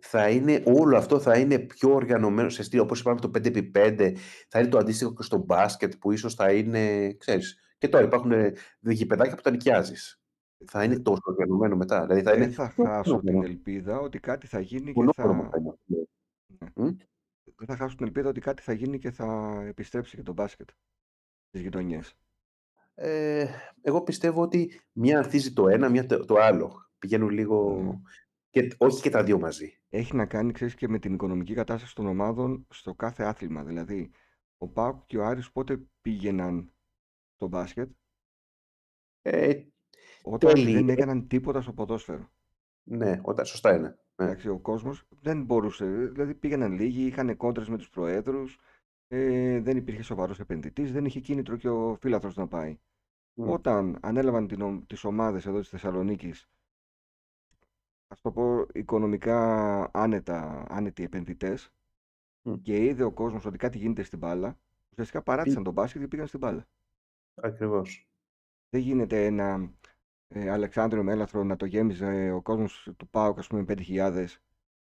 θα είναι, όλο αυτό θα είναι πιο οργανωμένο σε στήλη, όπως είπαμε το 5x5, θα είναι το αντίστοιχο και στο μπάσκετ που ίσως θα είναι, ξέρεις, και τώρα υπάρχουν ε, γηπεδάκια που τα νοικιάζεις. Θα είναι τόσο οργανωμένο μετά. Δηλαδή θα Δεν είναι θα πιο χάσω την οργανωμένο. ελπίδα ότι κάτι θα γίνει και Μονόχρωμο θα. θα είναι. Ναι. Μμ. Δεν θα χάσω την ελπίδα ότι κάτι θα γίνει και θα επιστρέψει και το μπάσκετ στις γειτονιές. Ε, εγώ πιστεύω ότι μια ανθίζει το ένα, μια το, το άλλο. Πηγαίνουν λίγο... Ναι. Και, όχι και τα δύο μαζί. Έχει να κάνει, ξέρεις, και με την οικονομική κατάσταση των ομάδων στο κάθε άθλημα. Δηλαδή, ο Πάουκ και ο Άρης πότε πήγαιναν στο μπάσκετ, Ε, όταν Τέλει. δεν έκαναν τίποτα στο ποδόσφαιρο. ναι, όταν, σωστά είναι. Ναι. Εντάξει, ο κόσμος δεν μπορούσε, δηλαδή πήγαιναν λίγοι, είχαν κόντρες με τους προέδρους, ε, δεν υπήρχε σοβαρός επενδυτής, δεν είχε κίνητρο και ο φίλαθρος να πάει. Μμ. Όταν ανέλαβαν την, ο- τις ομάδες εδώ της Θεσσαλονίκης, ας το πω οικονομικά άνετα, άνετοι επενδυτές, Μμ. και είδε ο κόσμος ότι κάτι γίνεται στην μπάλα, ουσιαστικά παράτησαν τον μπάσκετ και πήγαν στην μπάλα. Ακριβώς. Δεν γίνεται ένα ε, Αλεξάνδριο Μέλαθρο να το γέμιζε ο κόσμος του ΠΑΟΚ, ας πούμε, 5.000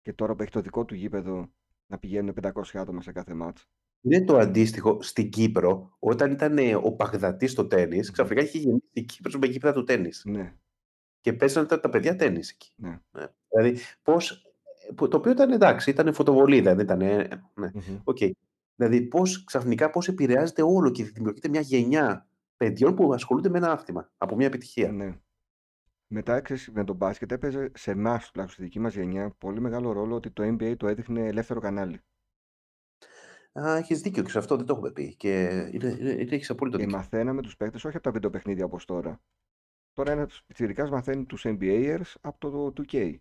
και τώρα που έχει το δικό του γήπεδο να πηγαίνουν 500 άτομα σε κάθε μάτς. Είναι το αντίστοιχο στην Κύπρο, όταν ήταν ε, ο Παγδατής στο τέννη, Μμμ. ξαφνικά είχε γεννήσει η Κύπρο με γήπεδα του τέννη. Ναι, Και παίζανε τα, τα παιδιά τέννη εκεί. ναι. Ναι. Δηλαδή, πώς, που- το οποίο ήταν εντάξει, ήταν φωτοβολίδα, δεν ήταν. ε, Ναι. Μμμ. Οκ. Δηλαδή, πώς, ξαφνικά πώς επηρεάζεται όλο και δημιουργείται μια γενιά παιδιών που ασχολούνται με ένα άθλημα από μια επιτυχία. Ναι. Μετά ξέρεις, με το μπάσκετ έπαιζε σε εμάς, τουλάχιστον στη δική μας γενιά, πολύ μεγάλο ρόλο ότι το NBA το έδειχνε ελεύθερο κανάλι. Α, έχεις δίκιο και σε αυτό δεν το έχουμε πει. Και είναι, είναι, είναι, έχεις απόλυτο Και δίκιο. μαθαίναμε τους παίκτες όχι από τα βιντεοπαιχνίδια όπως τώρα. Τώρα ένας πιτσιρικάς μαθαίνει τους NBAers από το 2K.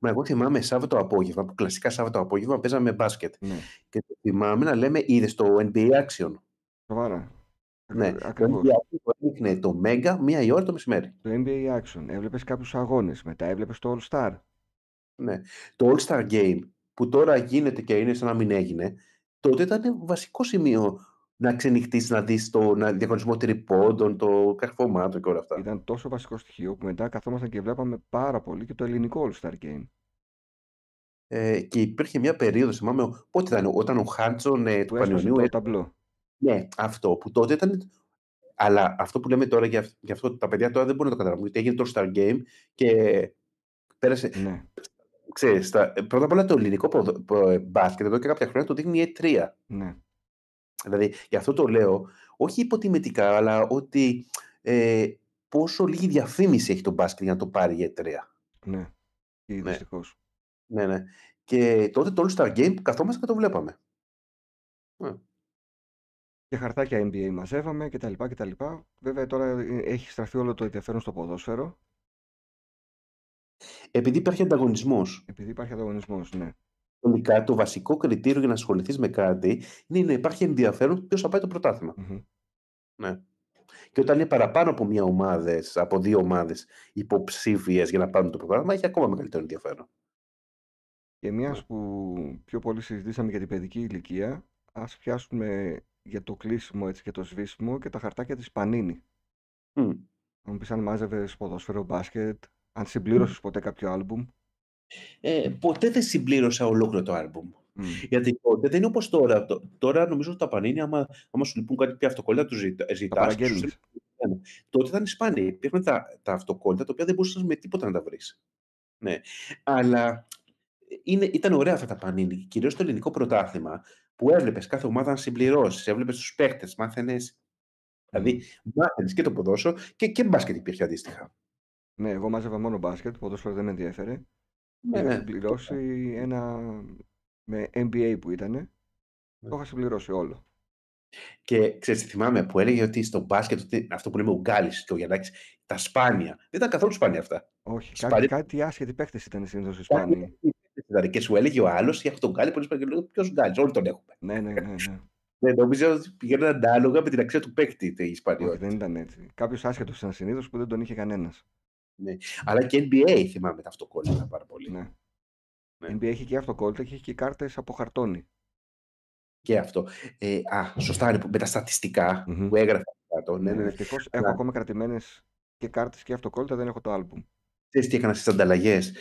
Μα εγώ θυμάμαι Σάββατο απόγευμα, που κλασικά Σάββατο απόγευμα παίζαμε μπάσκετ. Ναι, Και το θυμάμαι να λέμε, είδες το NBA Action. σοβαρά. Ναι, Ακριβώς. το NBA Action το έδειχνε το Mega μία η ώρα το μεσημέρι. Το NBA Action. Έβλεπες κάποιους αγώνες. Μετά έβλεπες το All Star. Ναι. Το All Star Game που τώρα γίνεται και είναι σαν να μην έγινε, τότε ήταν βασικό σημείο να ξενυχτήσει, να δεις το να, διαγωνισμό τριπώντων, το καρφωμάτο και όλα αυτά. Ήταν τόσο βασικό στοιχείο που μετά καθόμασταν και βλέπαμε πάρα πολύ και το ελληνικό All Star Game. Ε, και υπήρχε μια περίοδος, θυμάμαι, ο- πότε ήταν, όταν ο Χάντσον ε, του Που έσπασε Πανιωνίου. το ε, ταμπλό. Ναι, αυτό που τότε ήταν. Αλλά αυτό που λέμε τώρα για, αυ- για αυτό, τα παιδιά τώρα δεν μπορούν να το καταλάβουν. Γιατί έγινε το All Star Game και πέρασε. Ναι, Ξέρεις, τα, πρώτα απ' όλα το ελληνικό ποδο- πο- μπάσκετ εδώ και κάποια χρόνια το δείχνει η E3. ναι. Δηλαδή, γι' αυτό το λέω, όχι υποτιμητικά, αλλά ότι ε, πόσο λίγη διαφήμιση έχει το μπάσκετ για να το πάρει η E3. Ναι. Και Ναι. δυστυχώς. Ναι, ναι. Και τότε το All Star Game καθόμαστε και το βλέπαμε. Ναι. Και χαρτάκια NBA μαζεύαμε κτλ. κτλ. Βέβαια τώρα ε, έχει στραφεί όλο το ενδιαφέρον στο ποδόσφαιρο. Επειδή υπάρχει ανταγωνισμός. Επειδή υπάρχει ανταγωνισμός. Ναι. Τελικά το βασικό κριτήριο για να ασχοληθείς με κάτι είναι να υπάρχει ενδιαφέρον ποιος θα πάει το πρωτάθλημα. Μμμ. Ναι. Και όταν είναι παραπάνω από μία ομάδες, από δύο ομάδες υποψήφιες για να πάρουν το πρωτάθλημα, έχει ακόμα μεγαλύτερο ενδιαφέρον. Και μια Ναι. που πιο πολύ συζητήσαμε για την παιδική ηλικία, ας πιάσουμε για το κλείσιμο έτσι, και το σβήσιμο και τα χαρτάκια της Πανίνη. Μμ. Αν πεις αν μάζευες ποδόσφαιρο, μπάσκετ, αν συμπλήρωσες ποτέ κάποιο άλμπουμ. Ε, ποτέ δεν συμπλήρωσα ολόκληρο το άλμπουμ. Μμ. Γιατί τότε δεν είναι όπως τώρα. Το- Τώρα νομίζω ότι τα πανίνη, άμα, άμα σου λείπουν κάτι πια αυτοκόλλητα, τους ζητά. Τα ζητάς και σου παραγγέλνεις. στέλνουν. Τότε ήταν σπάνια. Υπήρχαν τα, τα αυτοκόλλητα τα οποία δεν μπορούσες με τίποτα να τα βρεις. Ναι. Αλλά είναι, ήταν ωραία αυτά τα πανίνι. Κυρίως το ελληνικό πρωτάθλημα που έβλεπες κάθε ομάδα να συμπληρώσεις, έβλεπες τους παίκτες, μάθαινες. Δηλαδή, μάθαινες και το ποδόσφαιρο και, και μπάσκετ υπήρχε αντίστοιχα. Ναι, εγώ μάζευα μόνο μπάσκετ, ποδόσφαιρο δεν με ενδιαφέρε. Ναι, είχα ναι. συμπληρώσει ένα με NBA που ήταν. Ναι. Το είχα συμπληρώσει όλο. Και ξέρεις, θυμάμαι που έλεγε ότι στο μπάσκετ, ότι αυτό που λέμε ο Γκάλης και ο Γιαννάκης, τα σπάνια. Δεν ήταν καθόλου σπάνια αυτά. Όχι, Σπάνια. κάτι, κάτι άσχετοι παίκτες ήταν συνήθως οι Ισπανοί. Δηλαδή, και σου έλεγε ο άλλος, έχω τον Γκάλη, πολύ σπάνια. Και λέω, ποιος Γκάλης, όλοι τον έχουμε. Ναι, ναι, ναι. ναι. Δεν νομίζω ότι πηγαίνουν ανάλογα με την αξία του παίκτη η Όχι, Ισπανιότητα. δεν ήταν έτσι. Κάποιος άσχετος ήταν συνήθως που δεν τον είχε κανένας. Αλλά και NBA θυμάμαι τα αυτοκόλλητα πάρα πολύ. Ναι. Ναι. NBA έχει και αυτοκόλλητα και έχει και κάρτες από χαρτόνι. Και αυτό. Ε, α, σωστά, είναι που- με τα στατιστικα Μμμ. που έγραφε κάτω. Ναι, ναι, ναι. Ευτυχώς έχω Αλλά- ακόμα κρατημένες και κάρτες και αυτοκόλλητα, δεν έχω το album. Ξέρεις τι έκανα στις ανταλλαγές;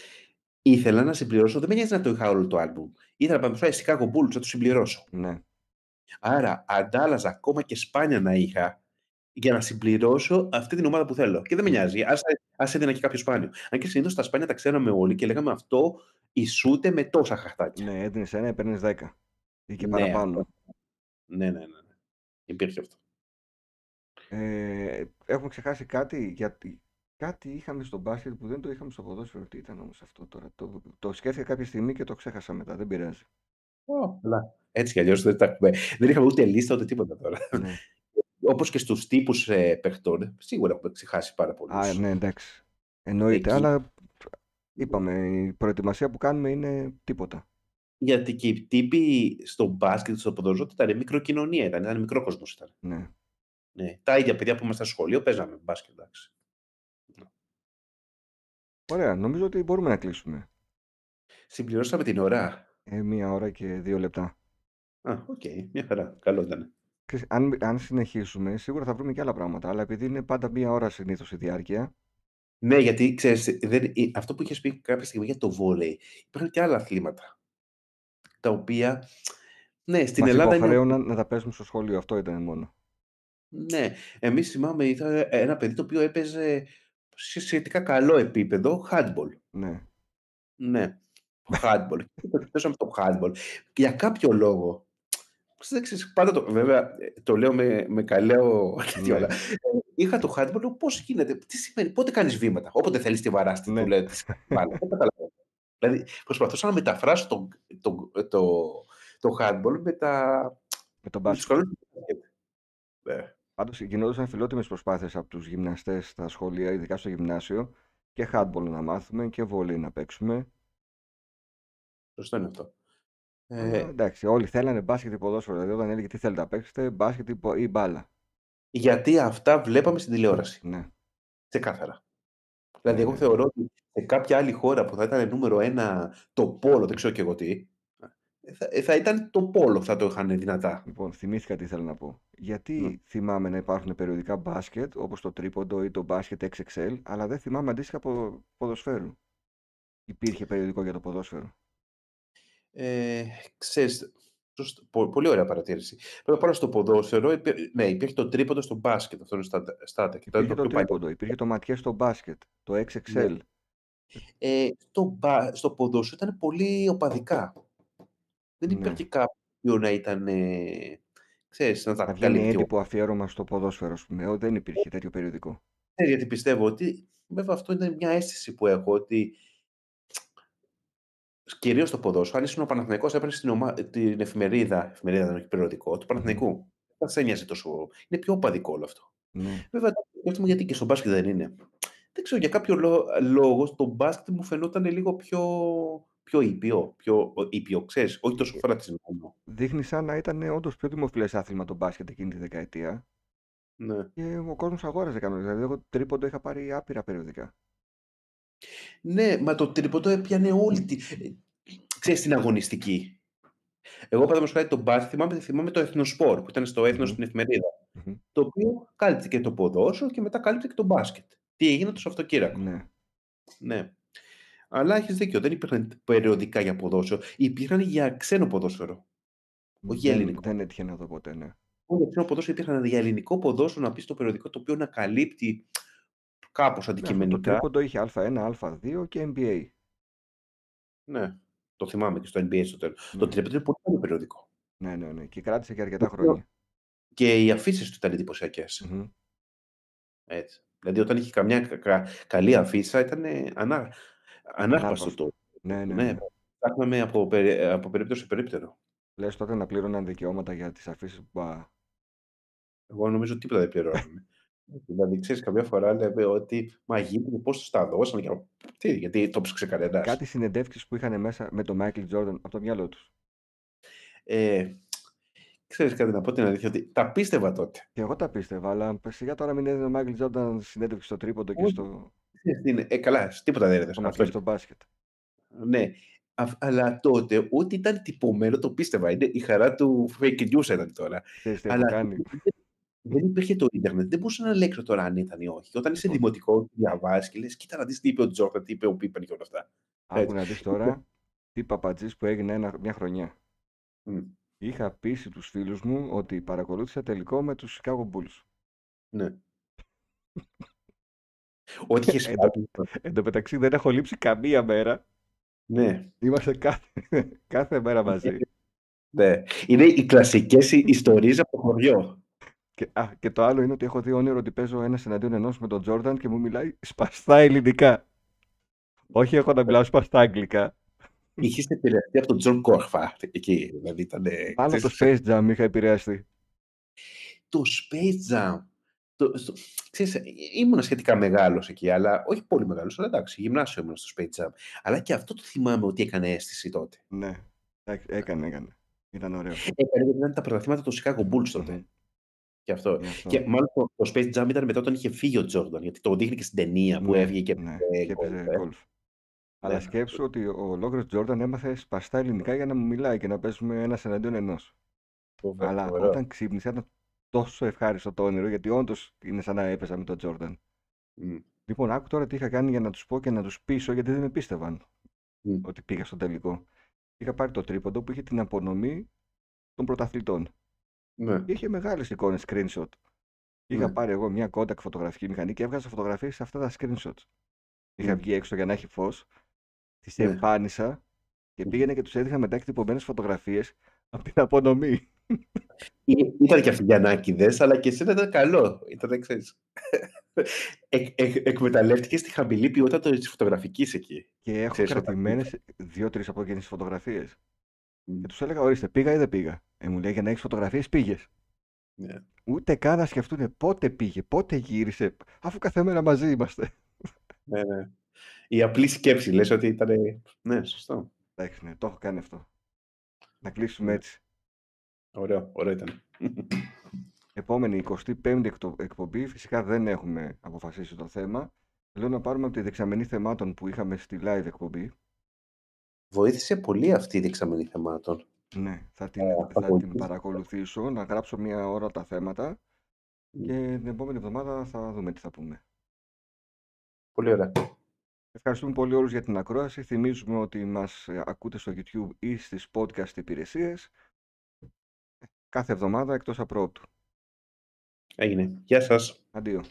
Ήθελα να συμπληρώσω, δεν με νοιάζει να το είχα όλο το album. Ήθελα να πάω στη Chicago Bulls να το συμπληρώσω. Ναι. Άρα αντάλλαζα ακόμα και σπάνια να είχα για να συμπληρώσω αυτή την ομάδα που θέλω. Και δεν με νοιάζει. Ας, ας έδινα και κάποιο σπάνιο. Αν και συνήθως τα σπάνια τα ξέραμε όλοι και λέγαμε αυτό ισούται με τόσα χαρτάκια. Ναι, έδινε ένα, έπαιρνες 10. Ή και Ναι, παραπάνω. αυτό. Ναι, ναι, ναι. ναι. Υπήρχε αυτό. Ε, έχουμε ξεχάσει κάτι, γιατί κάτι είχαμε στο μπάσκετ που δεν το είχαμε στο ποδόσφαιρο. Τι ήταν όμως αυτό τώρα; Το, το σκέφτηκα κάποια στιγμή και το ξέχασα μετά. Δεν πειράζει. Ω, καλά. Έτσι κι αλλιώς δεν τα έχουμε. Δεν είχαμε ούτε λίστα ούτε τίποτα τώρα. ναι. Όπως και στους τύπους ε, παιχτών, σίγουρα έχουμε ξεχάσει πάρα πολλούς. Α, ναι, εντάξει. Εννοείται, Εκεί. αλλά είπαμε, η προετοιμασία που κάνουμε είναι τίποτα. Γιατί και οι τύποι στο μπάσκετ, στο ποδόσφαιρο ήταν μικροκοινωνία, ήταν, ήταν μικρόκοσμος. Ήταν. Ναι. Ναι. Τα ίδια παιδιά που ήμασταν στο σχολείο παίζαμε μπάσκετ. Εντάξει. Ωραία, νομίζω ότι μπορούμε να κλείσουμε. Συμπληρώσαμε την ώρα. Ε, μία ώρα και δύο λεπτά. Α, οκ, μια χαρά. Καλό ήταν. Ξέρεις, Αν, αν συνεχίσουμε, σίγουρα θα βρούμε και άλλα πράγματα. Αλλά επειδή είναι πάντα μία ώρα συνήθως η διάρκεια, Ναι, γιατί ξέρεις, δεν, ε, αυτό που είχες πει κάποια στιγμή για το βόλεϊ, υπάρχουν και άλλα αθλήματα. Τα οποία, ναι, στην μας Ελλάδα είναι. υποχρέωναν να τα παίζουμε στο σχολείο. Αυτό ήταν μόνο. Ναι, εμείς θυμάμαι, είδα ένα παιδί το οποίο έπαιζε σε σχετικά καλό επίπεδο handball. Ναι. Ναι, handball. (laughs) Και το παίζαμε το handball. Και για κάποιο λόγο, δεν ξέρεις, πάντα το, βέβαια, ε, το λέω με, με καλαίο (laughs) τέτοιο, Ναι. αλλά ε, είχα το handball, λέω, πώς γίνεται, τι σημαίνει, πότε κάνεις βήματα, όποτε θέλεις τη βαράστη, Ναι. του λέω, τι σημαίνει μπάλα, δεν καταλαβαίνω. Δηλαδή, προσπαθούσα να μεταφράσω το, το, το, το handball με, τα, Με τον με τους μπάσκετ. κανόνες του μπάσκετ. Ναι. Πάντως γινόντουσαν φιλότιμες προσπάθειες από τους γυμναστές στα σχολεία, ειδικά στο γυμνάσιο, και handball να μάθουμε και βόλεϊ να παίξουμε. Σωστό είναι αυτό. Αλλά, Ε, εντάξει, όλοι θέλανε μπάσκετ ή ποδόσφαιρο. Δηλαδή, όταν έλεγε τι θέλετε να παίξετε, μπάσκετ ή, πο- ή μπάλα. γιατί αυτά βλέπαμε στην τηλεόραση. Ναι. Ξεκάθαρα. Δηλαδή, Ναι, εγώ ναι. θεωρώ ότι σε κάποια άλλη χώρα που θα ήταν νούμερο ένα το πόλο, δεν ξέρω και εγώ τι, ε, θα, ε, θα ήταν το πόλο, θα το είχαν δυνατά. Λοιπόν, θυμήθηκα τι ήθελα να πω. Γιατί Ναι. θυμάμαι να υπάρχουν περιοδικά μπάσκετ, όπως το τρίποντο ή το μπάσκετ XXL, αλλά δεν θυμάμαι αντίστοιχα από ποδοσφαίρου. Υπήρχε περιοδικό για το ποδόσφαιρο. Ε, ξέρεις, σωστό, πο- πολύ ωραία παρατήρηση. Πρέπει να πάω στο ποδόσφαιρο. υπή- ναι, υπήρχε το τρίποντο στο μπάσκετ. Αυτό είναι στα, στα και ήταν Υπήρχε το πιο παλιό. τρίποντο, υπήρχε το ματιές στο μπάσκετ, το XXL. Ε, στο, μπα- στο ποδόσφαιρο ήταν πολύ οπαδικά. Δεν Ναι. υπήρχε κάποιο να ήταν, ε, ξέρεις, να τα Να βγαίνει καλύπτει. έντυπο αφιέρωμα στο ποδόσφαιρο, ας πούμε. Ω, δεν υπήρχε τέτοιο περιοδικό. Ναι, γιατί πιστεύω ότι, βέβαια αυτό είναι μια αίσθηση που έχω, ότι κυρίως στο ποδόσφαιρο, αν ήσουν ο Παναθηναϊκός έπαιρνες την, ομα... την εφημερίδα, εφημερίδα δεν έχει περιοδικό, του Παναθηναϊκού. Δεν σε ένοιαζε τόσο. Είναι πιο οπαδικό όλο αυτό. Ναι. Βέβαια, σκέφτομαι γιατί και στο μπάσκετ δεν είναι. Δεν ξέρω, για κάποιο λό- λόγο στο μπάσκετ μου φαινόταν λίγο πιο, πιο ήπιο, πιο ήπιο, ξέρεις, όχι τόσο φανατισμένο. Δείχνει σαν να ήταν όντως πιο δημοφιλές άθλημα το μπάσκετ εκείνη τη δεκαετία. Ναι. Και ο κόσμος αγόραζε κανονικά. Δηλαδή, εγώ τρίποντο είχα πάρει άπειρα περιοδικά. Ναι, μα το τρίποντο έπιανε όλη τη. ε, Ξέρεις την αγωνιστική. Εγώ, παραδείγματος χάρη, το μπάσκετ θυμάμαι, θυμάμαι το Εθνοσπορ που ήταν στο έθνος Μμμ. στην εφημερίδα. Μμμ. Το οποίο κάλυπτε και το ποδόσφαιρο και μετά κάλυπτε και το μπάσκετ. Τι έγινε το Σαββατοκύριακο. Ναι. Ναι. Αλλά έχεις δίκιο, δεν υπήρχαν περιοδικά για ποδόσφαιρο. Υπήρχαν για ξένο ποδόσφαιρο. Όχι για Δεν, ελληνικό. δεν έτυχε να δω ποτέ, ναι. Όχι για ξένο ποδόσφαιρο, υπήρχαν για ελληνικό ποδόσφαιρο να πεις στο περιοδικό το οποίο να καλύπτει κάπως Ναι, αυτό το αντικειμενικά. τρίποντο είχε Α1, Α2 και NBA. Ναι. Το θυμάμαι και στο NBA στο τέλος. Ναι. Το τρίποντο είναι πολύ καλό περιοδικό. Ναι, ναι, ναι. Και κράτησε και αρκετά χρόνια. Και οι αφήσεις του ήταν εντυπωσιακές. Μμμ. Έτσι. Δηλαδή, όταν είχε καμιά κα- κα- καλή αφίσα, ήταν ανά, ανάρπαστο Ανάρπαστο. το. Ναι, ναι, Ναι, ναι. ψάχναμε από, περι- από περίπτωση σε περίπτερο. Λες τότε να πλήρωναν δικαιώματα για τις αφήσεις που... α, Εγώ νομίζω τίποτα δεν πληρώνουμε. δηλαδή, ξέρεις, καμιά φορά λέμε ότι μα γίνεται πώς του τα δώσαμε. Και... Τι, γιατί το ψάξε κανένα. Κάτι συνεντεύξεις που είχαν μέσα με τον Μάικλ Τζόρνταν από το μυαλό τους. Ε, ξέρεις κάτι να πω την αλήθεια, ότι τα πίστευα τότε. Και εγώ τα πίστευα, αλλά σιγά τώρα μην έδινε ο Μάικλ Τζόρνταν συνέντευξη στο τρίποντο και Όχι. στο, Ξέρεις τι είναι, Ε, καλά, τίποτα δεν έδωσε. στο Αυτό στο μπάσκετ. Ναι. Α- αλλά τότε, ό,τι ήταν τυπωμένο, το πίστευα. Είναι η χαρά του fake news ήταν τώρα. Ξέρεις τι έχω Αλλά κάνει. δεν- δεν υπήρχε το ίντερνετ. Δεν μπορούσα να ελέγξω τώρα αν ήταν ή όχι. Όταν είσαι Λοιπόν. δημοτικό, διαβάζεις και λες: Κοίτα να δεις τι είπε ο Τζόρνταν, τι είπε ο Πίπεν και όλα αυτά. Άκου Έτσι. να δεις τώρα τι παπατζής που έγινε ένα, μια χρονιά. Μμ. Είχα πείσει τους φίλους μου ότι παρακολούθησα τελικό με τους Chicago Bulls. Ναι. (laughs) Ό,τι είχε Εν τω- σπάσει. Εν τω μεταξύ δεν έχω λείψει καμία μέρα. Ναι. Είμαστε κάθε, κάθε μέρα μαζί. ναι. Είναι οι κλασικές ιστορίες από το χωριό. Και, α, και το άλλο είναι ότι έχω δει όνειρο ότι παίζω ένα εναντίον ενός με τον Τζόρνταν και μου μιλάει σπαστά ελληνικά. Όχι εγώ να μιλάω σπαστά αγγλικά. Είχες επηρεαστεί από τον Τζον Κόρφα εκεί. Δηλαδή ήταν. Πάνω από το Space Jam είχα επηρεαστεί. το Space Jam. Το, στο, ξέρεις, ε, ήμουν σχετικά μεγάλος εκεί, αλλά όχι πολύ μεγάλος, αλλά εντάξει, γυμνάσιο ήμουν στο Space Jam. Αλλά και αυτό το θυμάμαι ότι έκανε αίσθηση τότε. Ναι, εντάξει, έκανε, έκανε. Ήταν ωραίο. Έκανε γιατί ήταν τα πρωταθλήματα του Chicago Bulls τότε. Μμμ. Και αυτό. Γι' αυτό. Και μάλλον το, το Space Jam ήταν μετά όταν είχε φύγει ο Jordan, γιατί το δείχνει και στην ταινία που Ναι, έβγε και ναι, έπαιζε και έπαιζε golf, ε. golf. Αλλά Ναι. σκέψου ότι ο ολόκληρος Τζόρνταν έμαθε σπαστά ελληνικά για να μου μιλάει και να παίζουμε ένα εναντίον ενός. Φοβε- Αλλά φοβερό. όταν ξύπνησα ήταν τόσο ευχάριστο το όνειρο γιατί όντως είναι σαν να έπαιζα με τον Τζόρνταν. Μμ. Λοιπόν, άκου τώρα τι είχα κάνει για να τους πω και να τους πείσω γιατί δεν με πίστευαν Μμ. ότι πήγα στο τελικό. Είχα πάρει το τρίποντο που είχε την απονομή των πρωταθλητών. Ναι. Και είχε μεγάλες εικόνες screenshot. Είχα Ναι. πάρει εγώ μια Kodak φωτογραφική μηχανή και έβγαζα φωτογραφίες σε αυτά τα screenshots. Είχα Μμ. βγει έξω για να έχει φως, τις Ναι. εμφάνισα και Μμ. πήγαινε και τους έδειχνα μετά εκτυπωμένε φωτογραφίες από την απονομή. Ή- Ήταν και Αφιγιανάκηδες, αλλά και εσένα ήταν καλό. Ήταν, ξέρεις. Εκ, εκ, εκμεταλλεύτηκες τη χαμηλή ποιότητα της φωτογραφικής εκεί. Και έχω Ξέρεις, όταν- κρατημένες δύο-τρει από εκείνε τι φωτογραφίες. Μμ. Και τους έλεγα: Ορίστε, πήγα ή δεν πήγα. Ε, μου λέει: Για να έχεις φωτογραφίες, πήγες. Ναι. Ούτε καν να σκεφτούν πότε πήγε, πότε γύρισε, αφού κάθε μέρα μαζί είμαστε. Ναι, ναι. Η απλή σκέψη, λες ότι ήταν... Ναι, σωστό. Εντάξει, ναι, το έχω κάνει αυτό. Να κλείσουμε Ναι. έτσι. Ωραίο, ωραίο ήταν. Επόμενη 25η εκτο- εκπομπή, φυσικά δεν έχουμε αποφασίσει το θέμα. Λέω να πάρουμε από τη δεξαμενή θεμάτων που είχαμε στη live εκπομπή. Βοήθησε πολύ αυτή η δεξαμενή θεμάτων. Ναι, θα την, Ε, θα την παρακολουθήσω. παρακολουθήσω, να γράψω μία ώρα τα θέματα Μμ. και την επόμενη εβδομάδα θα δούμε τι θα πούμε. Πολύ ωραία. Ευχαριστούμε πολύ όλους για την ακρόαση. Θυμίζουμε ότι μας ε, ακούτε στο YouTube ή στις podcast υπηρεσίες κάθε εβδομάδα εκτός απρόπτου. Έγινε. Γεια σας. Αντίο.